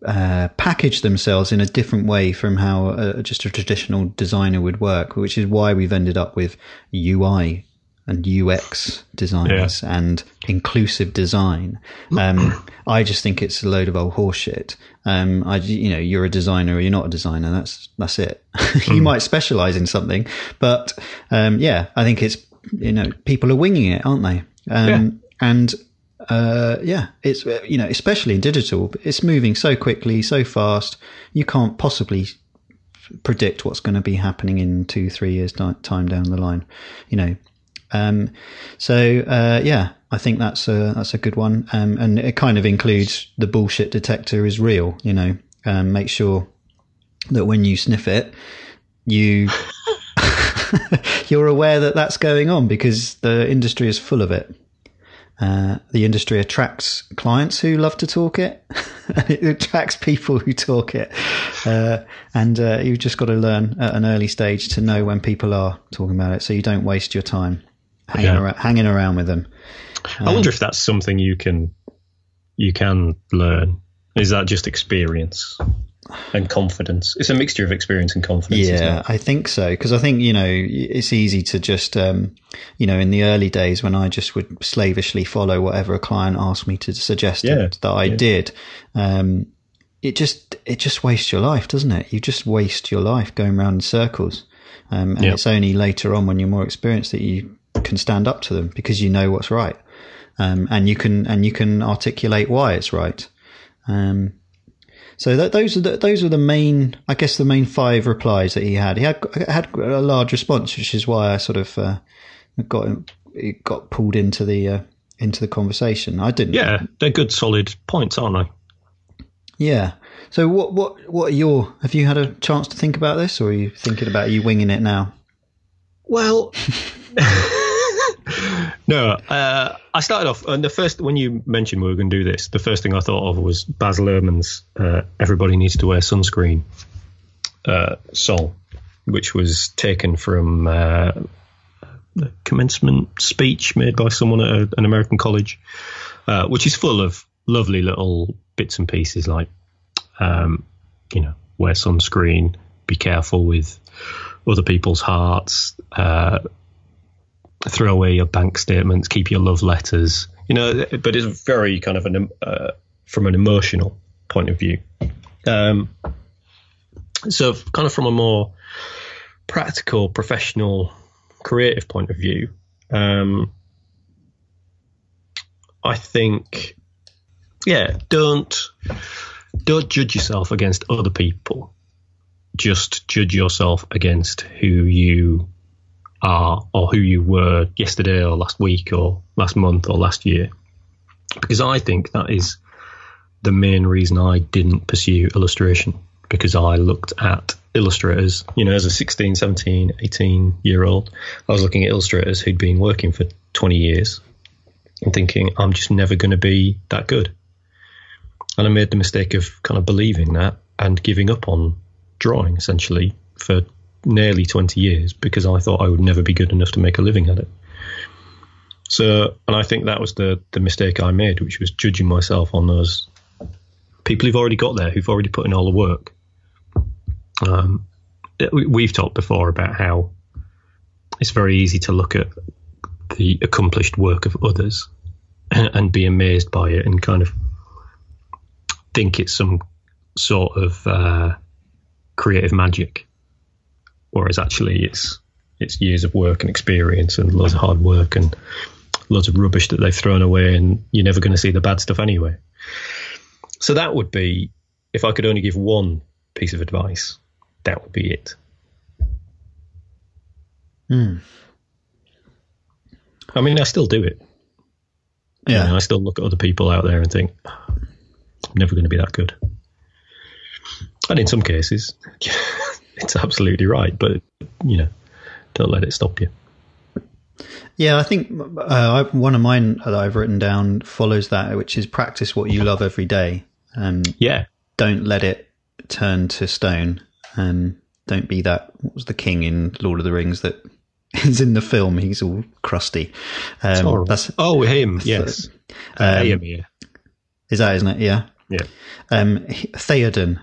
uh, package themselves in a different way from how uh, just a traditional designer would work, which is why we've ended up with UI and UX designers and inclusive design. Um, (clears throat) I just think it's a load of old horseshit. Um, I, you know, you're a designer or you're not a designer. That's that's it. (laughs) you might specialize in something, but um, yeah, I think it's you know people are winging it, aren't they? Um, And uh, yeah, it's you know, especially in digital, it's moving so quickly, so fast. You can't possibly predict what's going to be happening in two, three years time down the line. You know, um, so uh, yeah, I think that's a that's a good one, um, and it kind of includes the bullshit detector is real. You know, um, make sure that when you sniff it, you (laughs) you're aware that that's going on because the industry is full of it. Uh, the industry attracts clients who love to talk it. (laughs) it attracts people who talk it. Uh, and uh, you've just got to learn at an early stage to know when people are talking about it so you don't waste your time hanging, Yeah. around, hanging around with them. I wonder if that's something you can you can learn. Is that just experience and confidence? It's a mixture of experience and confidence. isn't Yeah, it? I think so. Because I think, you know, it's easy to just, um, you know, in the early days when I just would slavishly follow whatever a client asked me to suggest Yeah, that I yeah. did, um, it just, it just wastes your life, doesn't it? You just waste your life going around in circles. Um, and Yeah. it's only later on when you're more experienced that you can stand up to them because you know what's right. Um, and you can, and you can articulate why it's right. Um, so that, those are the, those are the main, I guess, the main five replies that he had. He had had a large response, which is why I sort of uh, got got pulled into the uh, into the conversation. I didn't. Yeah, they're good, solid points, aren't they? Yeah. So what what what are your? Have you had a chance to think about this, or are you thinking about you winging it now? Well, (laughs) no. Uh, I started off, and the first when you mentioned we were going to do this, the first thing I thought of was Baz Luhrmann's uh, "Everybody Needs to Wear Sunscreen" uh, song, which was taken from uh, the commencement speech made by someone at a, an American college, uh, which is full of lovely little bits and pieces like, um, you know, wear sunscreen, be careful with other people's hearts, uh, throw away your bank statements, keep your love letters. You know, but it's very kind of an uh, from an emotional point of view. Um, so, kind of from a more practical, professional, creative point of view, um, I think, yeah, don't don't judge yourself against other people. Just judge yourself against who you are or who you were yesterday or last week or last month or last year. Because I think that is the main reason I didn't pursue illustration because I looked at illustrators, you know, as a 16, 17, 18 year old, I was looking at illustrators who'd been working for 20 years and thinking, I'm just never going to be that good. and I made the mistake of kind of believing that and giving up on drawing essentially for nearly 20 years because I thought I would never be good enough to make a living at it. So, and I think that was the the mistake I made, which was judging myself on those people who've already got there, who've already put in all the work. Um, we've talked before about how it's very easy to look at the accomplished work of others and, (laughs) and be amazed by it and kind of think it's some sort of uh, creative magic, whereas actually it's it's years of work and experience and loads of hard work and loads of rubbish that they've thrown away, and you're never going to see the bad stuff anyway. So that would be, if I could only give one piece of advice, that would be it. Hmm. I mean, I still do it. Yeah. I still look at other people out there and think, I'm never going to be that good. And in some cases, (laughs) it's absolutely right. But, you know, don't let it stop you. Yeah, I think uh, I, one of mine that I've written down follows that, which is practice what you love every day. Um, Yeah. don't let it turn to stone. and don't be that. What was the king in Lord of the Rings that (laughs) is in the film? He's all crusty. Um, that's oh, him. Yes. Um, uh, Eomer. is that, isn't it? Yeah. Yeah. Um, Theoden.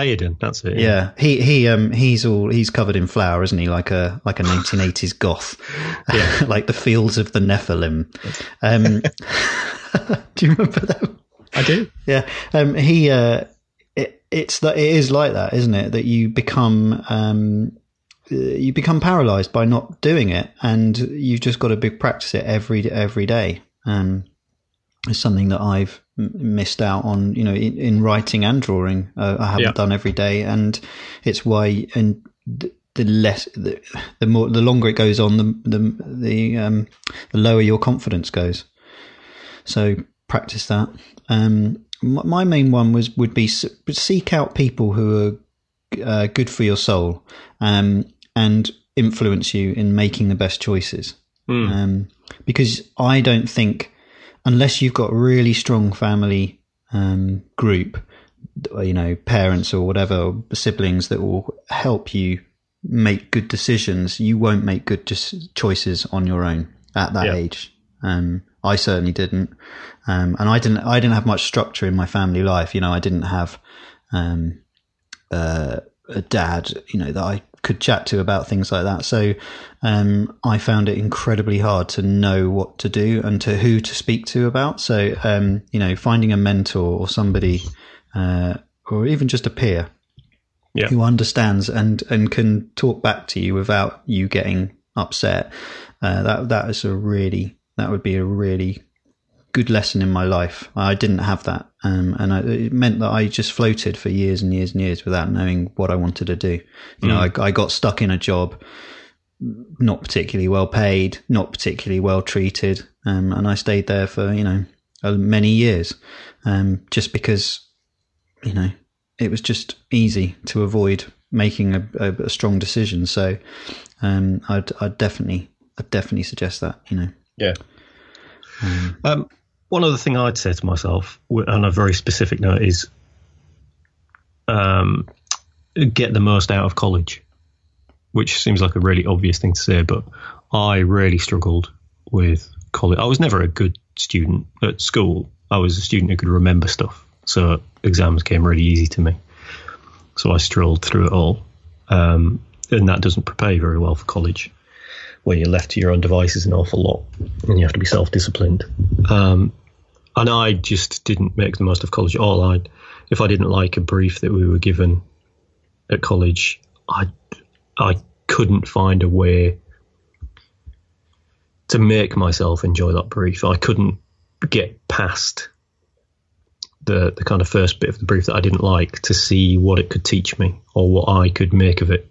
Theoden. That's it. Yeah, he he um he's all he's covered in flour, isn't he? Like a like a 1980s goth, (laughs) Yeah. (laughs) like the fields of the Nephilim. Um, (laughs) do you remember that? I do. Yeah, um, he uh, it, it's that it is like that, isn't it? That you become um, uh, you become paralyzed by not doing it, and you've just got to be practice it every every day. Um, it's something that I've missed out on, you know, in, in writing and drawing. Uh, I haven't Yeah. done every day, and it's why and the, the less the, the more the longer it goes on, the the the um, the lower your confidence goes. So practice that. Um, my, my main one was would be seek out people who are uh, good for your soul um, and influence you in making the best choices. Um, because I don't think unless you've got a really strong family um, group, you know, parents or whatever, or siblings that will help you make good decisions, you won't make good choices on your own at that Yeah. age. Um, I certainly didn't, um, and I didn't. I didn't have much structure in my family life. You know, I didn't have um, uh, a dad. You know that I could chat to about things like that. So um, I found it incredibly hard to know what to do and to who to speak to about. So um, you know, finding a mentor or somebody, uh, or even just a peer Yeah. who understands and and can talk back to you without you getting upset. Uh, that that is a really that would be a really good lesson in my life. I didn't have that, um, and I, it meant that I just floated for years and years and years without knowing what I wanted to do. You know, I, I got stuck in a job, not particularly well paid, not particularly well treated, um, and I stayed there for you know many years, um, just because you know it was just easy to avoid making a, a, a strong decision. So um, I'd, I'd definitely, I'd definitely suggest that. You know, Yeah. Um, one other thing I'd say to myself, on a very specific note, is um, get the most out of college, which seems like a really obvious thing to say, but I really struggled with college. I was never a good student at school. I was a student who could remember stuff, so exams came really easy to me. So I strolled through it all, um, and that doesn't prepare you very well for college where you're left to your own devices an awful lot and you have to be self-disciplined. Um, and I just didn't make the most of college at all. I, if I didn't like a brief that we were given at college, I, I couldn't find a way to make myself enjoy that brief. I couldn't get past the the kind of first bit of the brief that I didn't like to see what it could teach me or what I could make of it.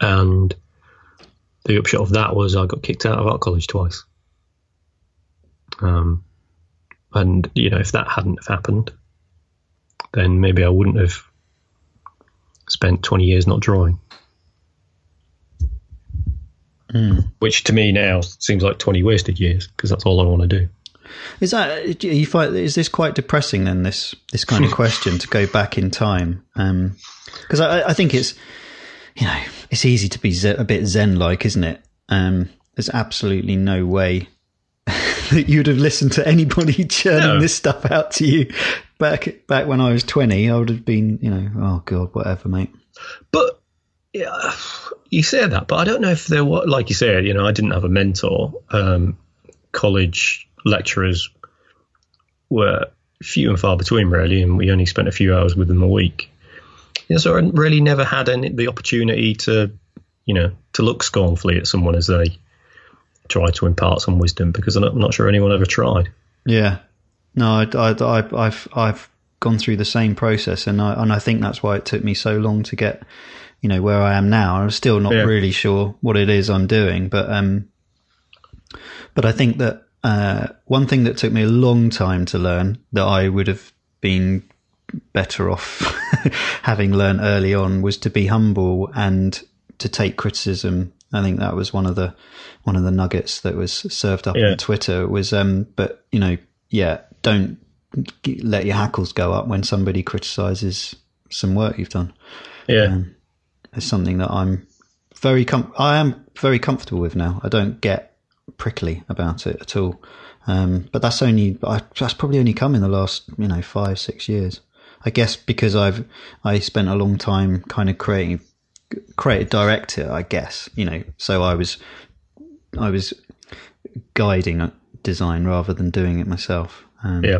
And the upshot of that was I got kicked out of art college twice. Um, and you know, if that hadn't have happened, then maybe I wouldn't have spent 20 years not drawing. Which to me now seems like 20 wasted years because that's all I want to do. Is that you find is this quite depressing then? This this kind of question to go back in time, because I, I think it's you know it's easy to be a bit zen like, isn't it? Um, there's absolutely no way (laughs) that you'd have listened to anybody (laughs) churning no. this stuff out to you back back when I was 20. I would have been, you know, oh god, whatever, mate. But yeah, you say that, but I don't know if there were, like you said, you know, I didn't have a mentor. Um, college lecturers were few and far between, really, and we only spent a few hours with them a week. You know, so I really never had any, the opportunity to, you know, to look scornfully at someone as they try to impart some wisdom because I'm not sure anyone ever tried. Yeah, no, I, I, I've I've gone through the same process, and I and I think that's why it took me so long to get, you know, where I am now. I'm still not yeah. really sure what it is I'm doing, but um, but I think that uh, one thing that took me a long time to learn that I would have been better off (laughs) having learned early on was to be humble and to take criticism. I think that was one of the one of the nuggets that was served up yeah. on Twitter was um but you know yeah don't let your hackles go up when somebody criticizes some work you've done. Yeah. Um, it's something that I'm very com- I am very comfortable with now. I don't get prickly about it at all. Um, but that's only I, that's probably only come in the last you know five six years. I guess because I've I spent a long time kind of creating creative director. I guess you know, so I was I was guiding a design rather than doing it myself. Um, yeah.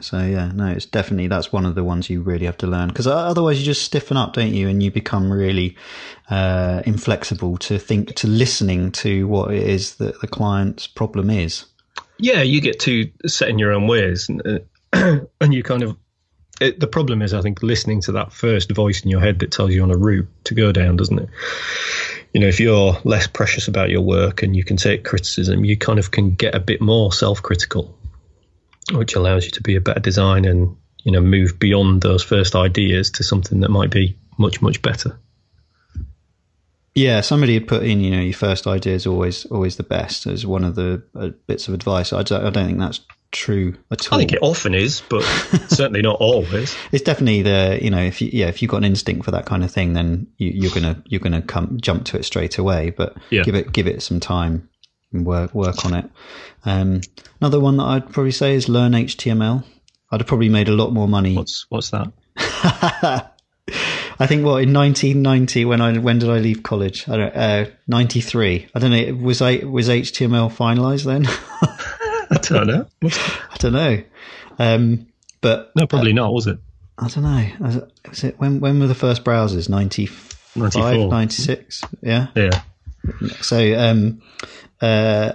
So yeah, no, it's definitely that's one of the ones you really have to learn because otherwise you just stiffen up, don't you? And you become really uh, inflexible to think to listening to what it is that the client's problem is. Yeah, you get to set in your own ways, and, uh, (clears throat) and you kind of. It, the problem is, I think, listening to that first voice in your head that tells you on a route to go down, doesn't it? You know, if you're less precious about your work and you can take criticism, you kind of can get a bit more self-critical which allows you to be a better designer and you know move beyond those first ideas to something that might be much much better. Yeah, somebody had put in, you know, your first idea is always always the best as one of the uh, bits of advice. I don't, I don't think that's true at all. I think it often is, but (laughs) certainly not always. It's definitely the you know if you yeah if you've got an instinct for that kind of thing, then you, are gonna you're gonna come jump to it straight away. But yeah. give it give it some time and work work on it. Um, another one that I'd probably say is learn HTML. I'd have probably made a lot more money. What's what's that? (laughs) I think what in 1990 when I when did I leave college? I don't uh, 93. I don't know. Was I was HTML finalized then? (laughs) I don't know. I don't know. Um, but no, probably uh, not. Was it? I don't know. Was it when when were the first browsers? 95, 94. 96? Yeah. Yeah. So um, uh,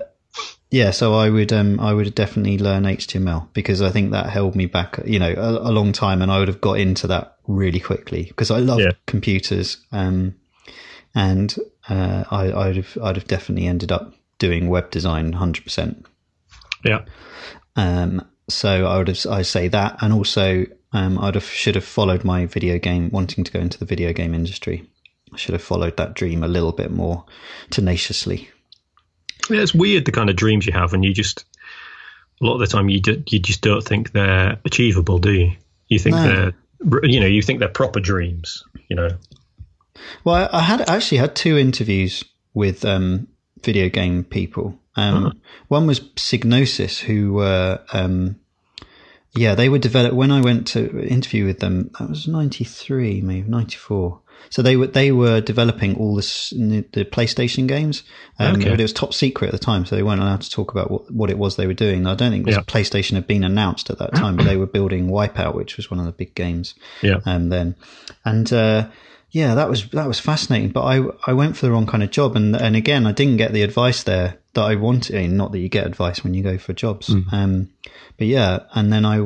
yeah, so I would um, I would definitely learn HTML because I think that held me back, you know, a, a long time, and I would have got into that really quickly because I love yeah. computers, um, and uh, I, I'd have I'd have definitely ended up doing web design hundred percent. Yeah. Um. So I would have I say that, and also um, I'd have should have followed my video game wanting to go into the video game industry. I should have followed that dream a little bit more tenaciously. Yeah, it's weird the kind of dreams you have, and you just a lot of the time you do, you just don't think they're achievable, do you? You think no. they're you know you think they're proper dreams, you know. Well, I had actually had two interviews with um, video game people. Um, uh-huh. One was Psygnosis, who were um, yeah they were developed when I went to interview with them. That was ninety three, maybe ninety four. So they were they were developing all this the PlayStation games, um, okay. but it was top secret at the time, so they weren't allowed to talk about what, what it was they were doing. I don't think yeah. PlayStation had been announced at that time, but they were building Wipeout, which was one of the big games. Yeah. Um, then, and uh, yeah, that was that was fascinating. But I I went for the wrong kind of job, and and again, I didn't get the advice there that I wanted. I mean, not that you get advice when you go for jobs. Mm. Um, but yeah, and then I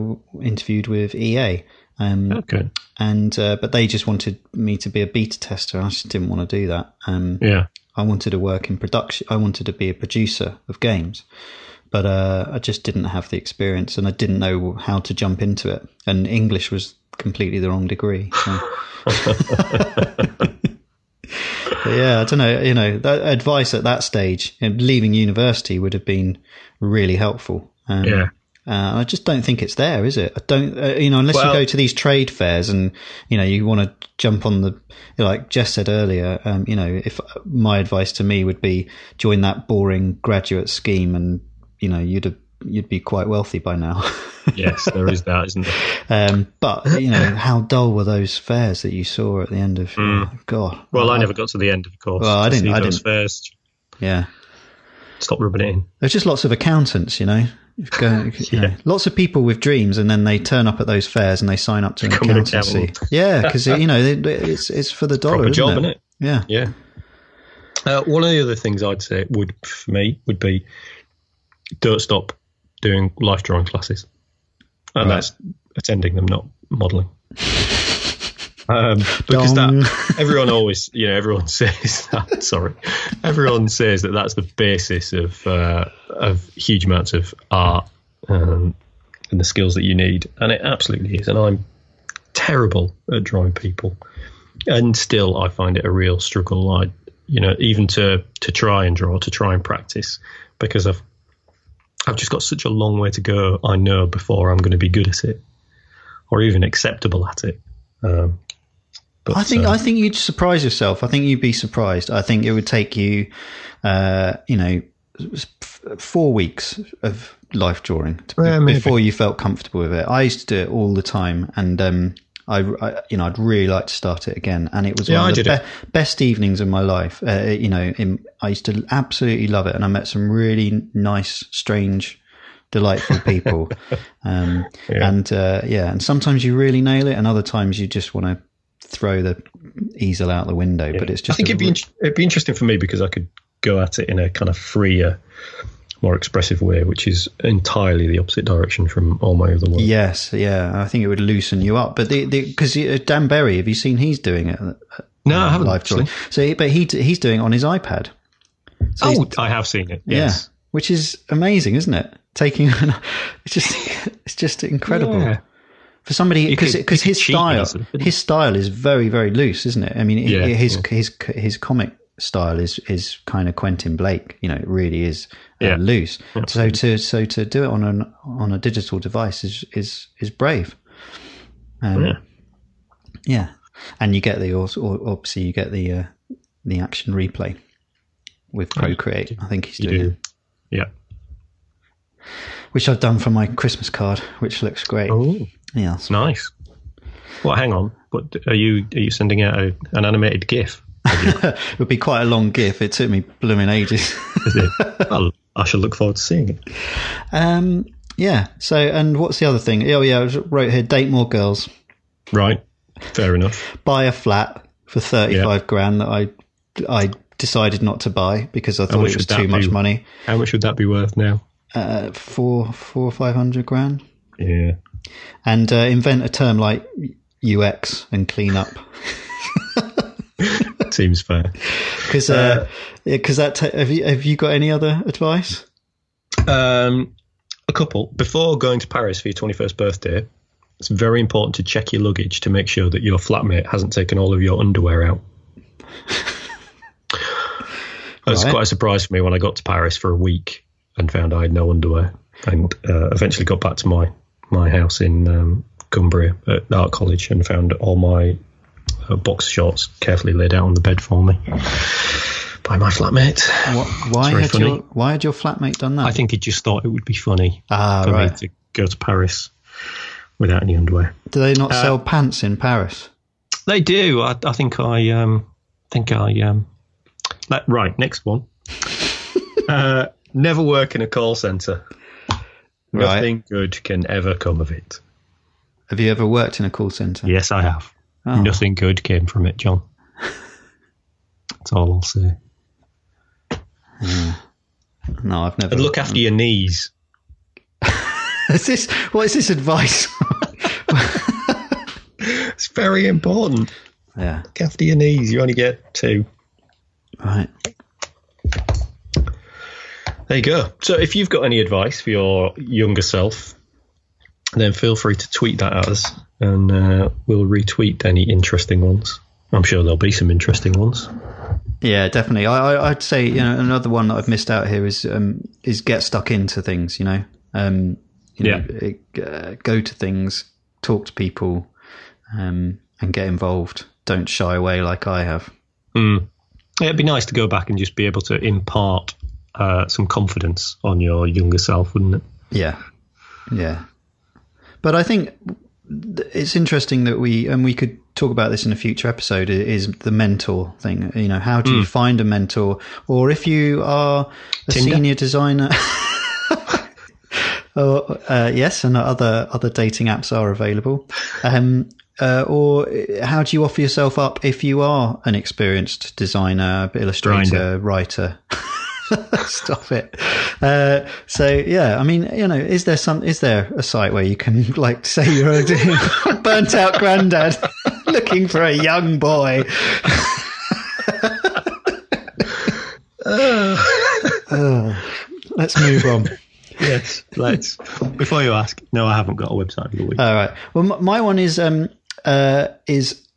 interviewed with EA um, okay. And uh, but they just wanted me to be a beta tester. I just didn't want to do that. Um, yeah. I wanted to work in production. I wanted to be a producer of games, but uh, I just didn't have the experience, and I didn't know how to jump into it. And English was completely the wrong degree. So. (laughs) (laughs) yeah, I don't know. You know, that advice at that stage, leaving university would have been really helpful. Um, yeah. Uh, I just don't think it's there, is it? I don't, uh, you know, unless Well- you go to these trade fairs and you know you want to jump on the, like Jess said earlier. Um, you know, if my advice to me would be join that boring graduate scheme, and you know you'd have, you'd be quite wealthy by now. (laughs) Yes, there is that, isn't there? um, but you know, how dull were those fairs that you saw at the end of? oh, God, Well, I never got to the end, of course. Well, I to didn't- see I didn't. First, Yeah. stop rubbing it in. There's just lots of accountants, you know. Go, (laughs) you know, Yeah. lots of people with dreams, and then they turn up at those fairs and they sign up to an Become an accountancy. accountant. (laughs) Yeah, because you know they- they- it's it's for the dollar, Proper isn't job, it? isn't it? Yeah, Yeah. Uh, one of the other things I'd say would, for me, would be don't stop doing life drawing classes, and Right. that's attending them, not modelling. (laughs) Um, because Dong. that (laughs) everyone always, you know, everyone (laughs) says that. Sorry, everyone says that that's the basis of uh, of huge amounts of art um, and the skills that you need, and it absolutely is. And I'm terrible at drawing people, and still I find it a real struggle. I, you know, even to to try and draw, to try and practice, because I've I've just got such a long way to go. I know before I'm going to be good at it, or even acceptable at it. Um, but, I think uh, I think you'd surprise yourself. I think you'd be surprised. I think it would take you, uh, you know, f- four weeks of life drawing to, Yeah, before you felt comfortable with it. I used to do it all the time, and um, I, I, you know, I'd really like to start it again. And it was Yeah, one I of the did it. best evenings of my life. Uh, you know, in, I used to absolutely love it, and I met some really nice, strange. Delightful people, (laughs) um, Yeah. and uh, yeah, and sometimes you really nail it, and other times you just want to throw the easel out the window. But it's just I think it'd be re- in- it'd be interesting for me because I could go at it in a kind of freer, more expressive way, which is entirely the opposite direction from all my other work. yes, yeah. I think it would loosen you up. But the because Dan Berry, have you seen he's doing it? uh, No, I haven't. live drawing. actually. So, but he he's doing it on his iPad. So Oh, I have seen it. yeah, which is amazing, isn't it? Taking (laughs) it's just it's just incredible. Yeah. for somebody because because his style his style is very very loose, isn't it? I mean, Yeah, his yeah. his his comic style is is kind of Quentin Blake. You know, it really is uh, Yeah. loose. So to so to do it on an on a digital device is is is brave. Um, Yeah. yeah, and you get the obviously you get the uh, the action replay with Procreate. I think he's doing, do. it, Yeah. which I've done for my Christmas card, which looks great. Oh, Yeah, nice. Well, hang on. What are you? Are you sending out a, an animated GIF? (laughs) it would be quite a long GIF. It took me blooming ages. It? (laughs) I'll, shall look forward to seeing it. um, yeah. So, and what's the other thing? Oh, yeah. I wrote here: date more girls, Right. Fair enough. buy a flat for thirty-five Yeah. grand that I I decided not to buy because I thought it was too much money. How much would that be worth now? Uh, four, four or five hundred grand, Yeah. and uh, invent a term like UX and clean up. (laughs) Seems fair. Because uh, yeah, 'cause that ta have you have you got any other advice? Um, a couple. Before going to Paris for your 21st birthday, it's very important to check your luggage to make sure that your flatmate hasn't taken all of your underwear out. (laughs) It was Right. quite a surprise for me when I got to Paris for a week and found I had no underwear, and uh, eventually got back to my my house in um, Cumbria at Art College and found all my uh, box shorts carefully laid out on the bed for me by my flatmate. What, why had funny. your why had your flatmate done that? I think he just thought it would be funny ah, for right. me to go to Paris without any underwear. Do they not Uh, sell pants in Paris? They do. I, I think I um think I um let, right next one. (laughs) uh, never work in a call center. Right. Nothing good can ever come of it. Have you ever worked in a call center? Yes, I have. Oh. Nothing good came from it, Jon. (laughs) That's all I'll say. Mm. No, I've never. And look after your knees. (laughs) Is this what is this advice? (laughs) It's very important. yeah. Look after your knees. You only get two. Right. There you go. So if you've got any advice for your younger self, then feel free to tweet that at us, and uh, we'll retweet any interesting ones. I'm sure there'll be some interesting ones. Yeah, definitely. I, I I'd say you know another one that I've missed out here is um is get stuck into things. You know, um You know, it, uh, go to things, talk to people, um, and get involved. Don't shy away like I have. Mm. It'd be nice to go back and just be able to impart uh, some confidence on your younger self, wouldn't it? Yeah, yeah. But I think it's interesting that we and we could talk about this in a future episode is the mentor thing. You know how do mm. you find a mentor? Or if you are a Tinder? senior designer (laughs) or, uh, yes and other other dating apps are available. Um, uh, or how do you offer yourself up if you are an experienced designer illustrator writer (laughs) (laughs) Stop it. Uh, so yeah, I mean, you know, is there some? Is there a site where you can like say you're a (laughs) burnt out granddad (laughs) looking for a young boy? Uh, let's move on. Yes, let's. Before you ask, no, I haven't got a website for the week. All right. Well, m- my one is um uh is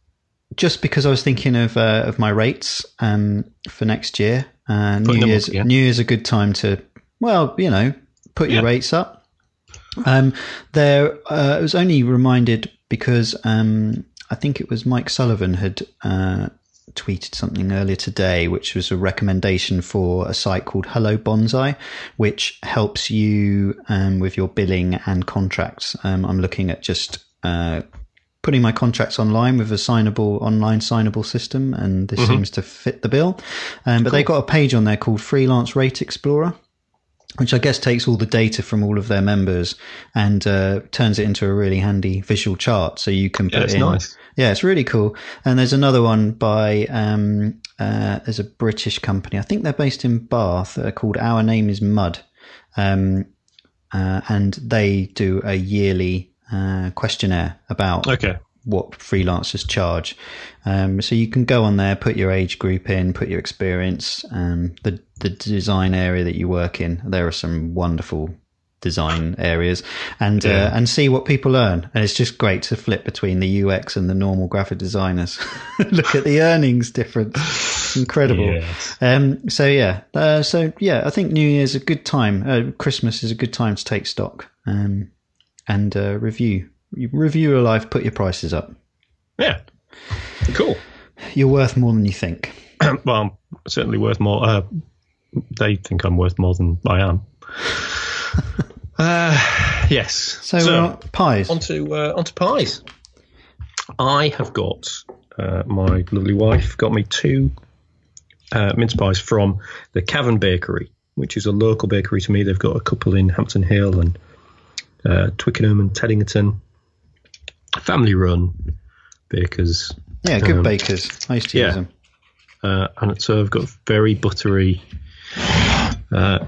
just because I was thinking of uh, of my rates um for next year. Uh, New Year's. New Year's a good time to well, you know, put your Yeah. rates up. Um, there, uh, I was only reminded because um, I think it was Mike Sullivan had uh, tweeted something earlier today, which was a recommendation for a site called Hello Bonsai, which helps you um, with your billing and contracts. Um, I'm looking at just uh, putting my contracts online with a signable online signable system, and this seems to fit the bill. Um, but they've got a page on there called Freelance Rate Explorer which I guess takes all the data from all of their members and uh, turns it into a really handy visual chart. So you can put Yeah, it's in. nice. Yeah, it's really cool. And there's another one by um, uh, there's a British company. I think they're based in Bath. Uh, called Our Name Is Mud, um, uh, and they do a yearly uh, questionnaire about Okay. what freelancers charge. Um, so you can go on there, put your age group in, put your experience, um, the the design area that you work in. There are some wonderful design areas, and uh, and see what people earn. And it's just great to flip between the UX and the normal graphic designers. (laughs) Look at the earnings difference. Incredible. Yes. Um, so yeah, uh, so yeah, I think New Year's a good time. Uh, Christmas is a good time to take stock um, and uh, review. Review your life, put your prices up. Yeah. Cool. You're worth more than you think. (clears throat) well, I'm certainly worth more. Uh, they think I'm worth more than I am. (laughs) uh, yes. So, uh, pies. onto uh, onto pies. I have got uh, my lovely wife got me two uh, mince pies from the Cavan Bakery, which is a local bakery to me. They've got a couple in Hampton Hill and uh, Twickenham and Teddington. Family run bakers. yeah, good um, bakers. I used to yeah. use them. Uh, and so I've got very buttery uh,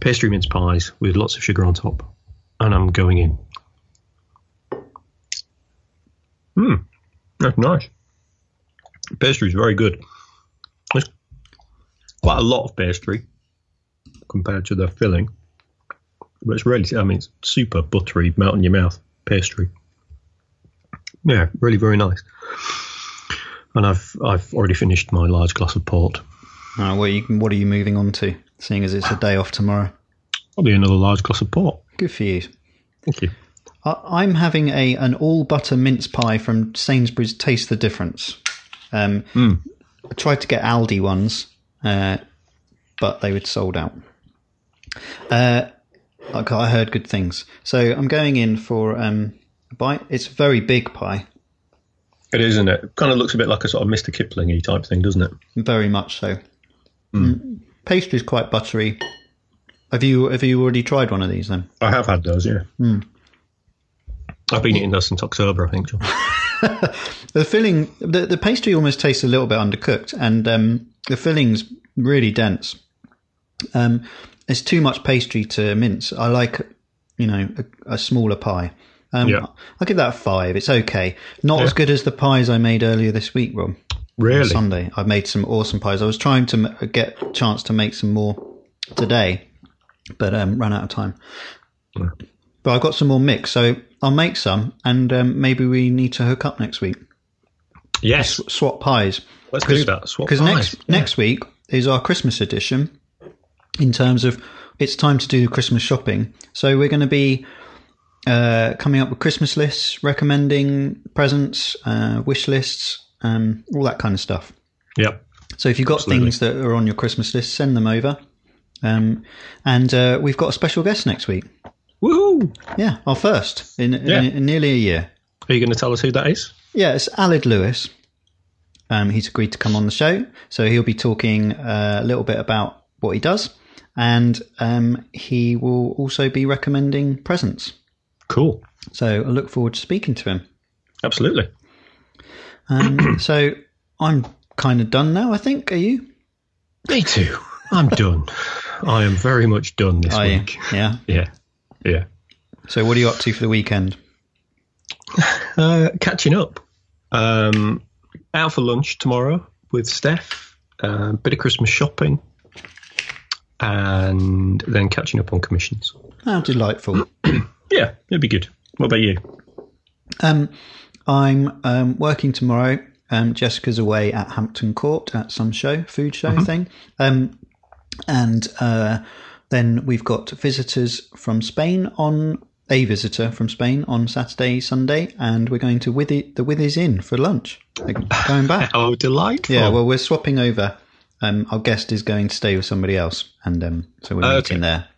pastry mince pies with lots of sugar on top. And I'm going in. Hmm, that's nice. Pastry is very good. There's quite a lot of pastry compared to the filling. But it's really, I mean, it's super buttery, melt in your mouth pastry. Yeah, really very nice. And I've I've already finished my large glass of port. What, are you, what are you moving on to? Seeing as it's a day off tomorrow. I'll Probably another large glass of port. Good for you. Thank you. I, I'm having a an all butter mince pie from Sainsbury's. Taste the difference. Um, I tried to get Aldi ones, uh, but they were sold out. Uh, I I heard good things, so I'm going in for um, a bite. It's a very big pie, It is, isn't it? Kind of looks a bit like a sort of Mr. Kipling type thing, doesn't it? very much so. Mm. Pastry's quite buttery. Have you have you already tried one of these then? I have had those, yeah. I've been eating those since October, I think. Jon. (laughs) The filling, the, the pastry almost tastes a little bit undercooked, and um, the filling's really dense. Um, it's too much pastry to mince. I like, you know, a, a smaller pie. Um, Yeah. I'll give that a five. It's okay. Not as good as the pies I made earlier this week, Rob. Really? Sunday. I made some awesome pies. I was trying to m- get a chance to make some more today, but um, ran out of time. Yeah. But I've got some more mix, so I'll make some, and um, maybe we need to hook up next week. Yes. Swap pies. Let's do that. Swap pies. Because next Yeah. next week is our Christmas edition. In terms of it's time to do Christmas shopping, so we're going to be uh, coming up with Christmas lists, recommending presents, uh, wish lists, um, all that kind of stuff. Yep. So if you've got Absolutely. things that are on your Christmas list, send them over. Um, and uh, we've got a special guest next week. Woohoo! Yeah, our first in, Yeah. in, in nearly a year. Are you going to tell us who that is? Yeah, it's Aled Lewis. Um, he's agreed to come on the show, so he'll be talking uh, a little bit about what he does, and um, he will also be recommending presents. Cool. So I look forward to speaking to him. Absolutely. Um, (clears throat) so I'm kind of done now. I think. Are you? Me too. I'm done. I am very much done this Are you? week. Yeah. Yeah. Yeah. So what are you up to for the weekend? (laughs) Uh, catching up. Um, out for lunch tomorrow with Steph. A bit of Christmas shopping. And then catching up on commissions. How delightful. (clears throat) Yeah, it'd be good. What about you? Um, I'm um, working tomorrow. Um, Jessica's away at Hampton Court at some show, food show thing. Um, and uh, then we've got visitors from Spain on a visitor from Spain on Saturday, Sunday, and we're going to Withy, the Withies Inn for lunch. Going back. (laughs) Oh, delightful. Yeah, well, we're swapping over. Um, our guest is going to stay with somebody else, and um, so we're Okay. meeting there.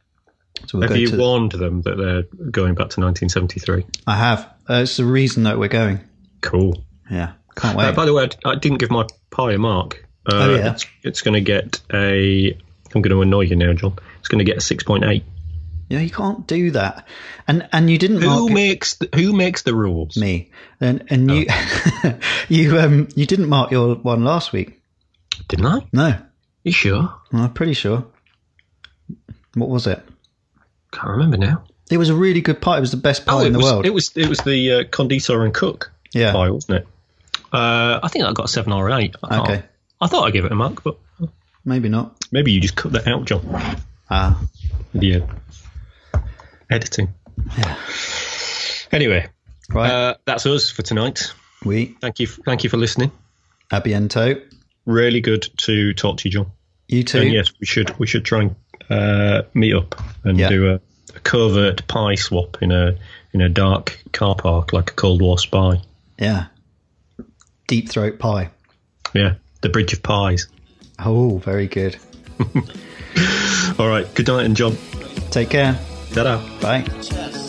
So we'll Have you warned them that they're going back to 1973? I have. Uh, it's the reason that we're going. Cool. Yeah, can't Uh, wait. by the way, I, I didn't give my pie a mark. Uh, Oh, yeah? It's, it's going to get a. I'm going to annoy you now, Jon. It's going to get a 6.8. Yeah, you can't do that. And and you didn't Who mark makes the, who makes the rules? me. And and you (laughs) you um you didn't mark your one last week. Didn't I? No, You sure? I'm pretty sure. What was it? Can't remember now. It was a really good pie. It was the best pie Oh, in the was, world. It was it was the uh, Konditor and Cook yeah. pie, wasn't it? Uh, I think I got a seven or an eight. I Okay. I thought I'd give it a mark, but Maybe not. maybe you just cut that out, Jon. Ah. your editing. Yeah. Anyway, Right. uh, that's us for tonight. we Thank you. Thank you for listening. abiento. Really good to talk to you, Jon. You too. And yes, we should we should try and uh, meet up and Yeah. do a, a covert pie swap in a in a dark car park like a Cold War spy. Yeah. Deep throat pie. Yeah, the Bridge of Pies. Oh, very good. (laughs) All right. Good night, and Jon. Take care. Ta-da. Bye.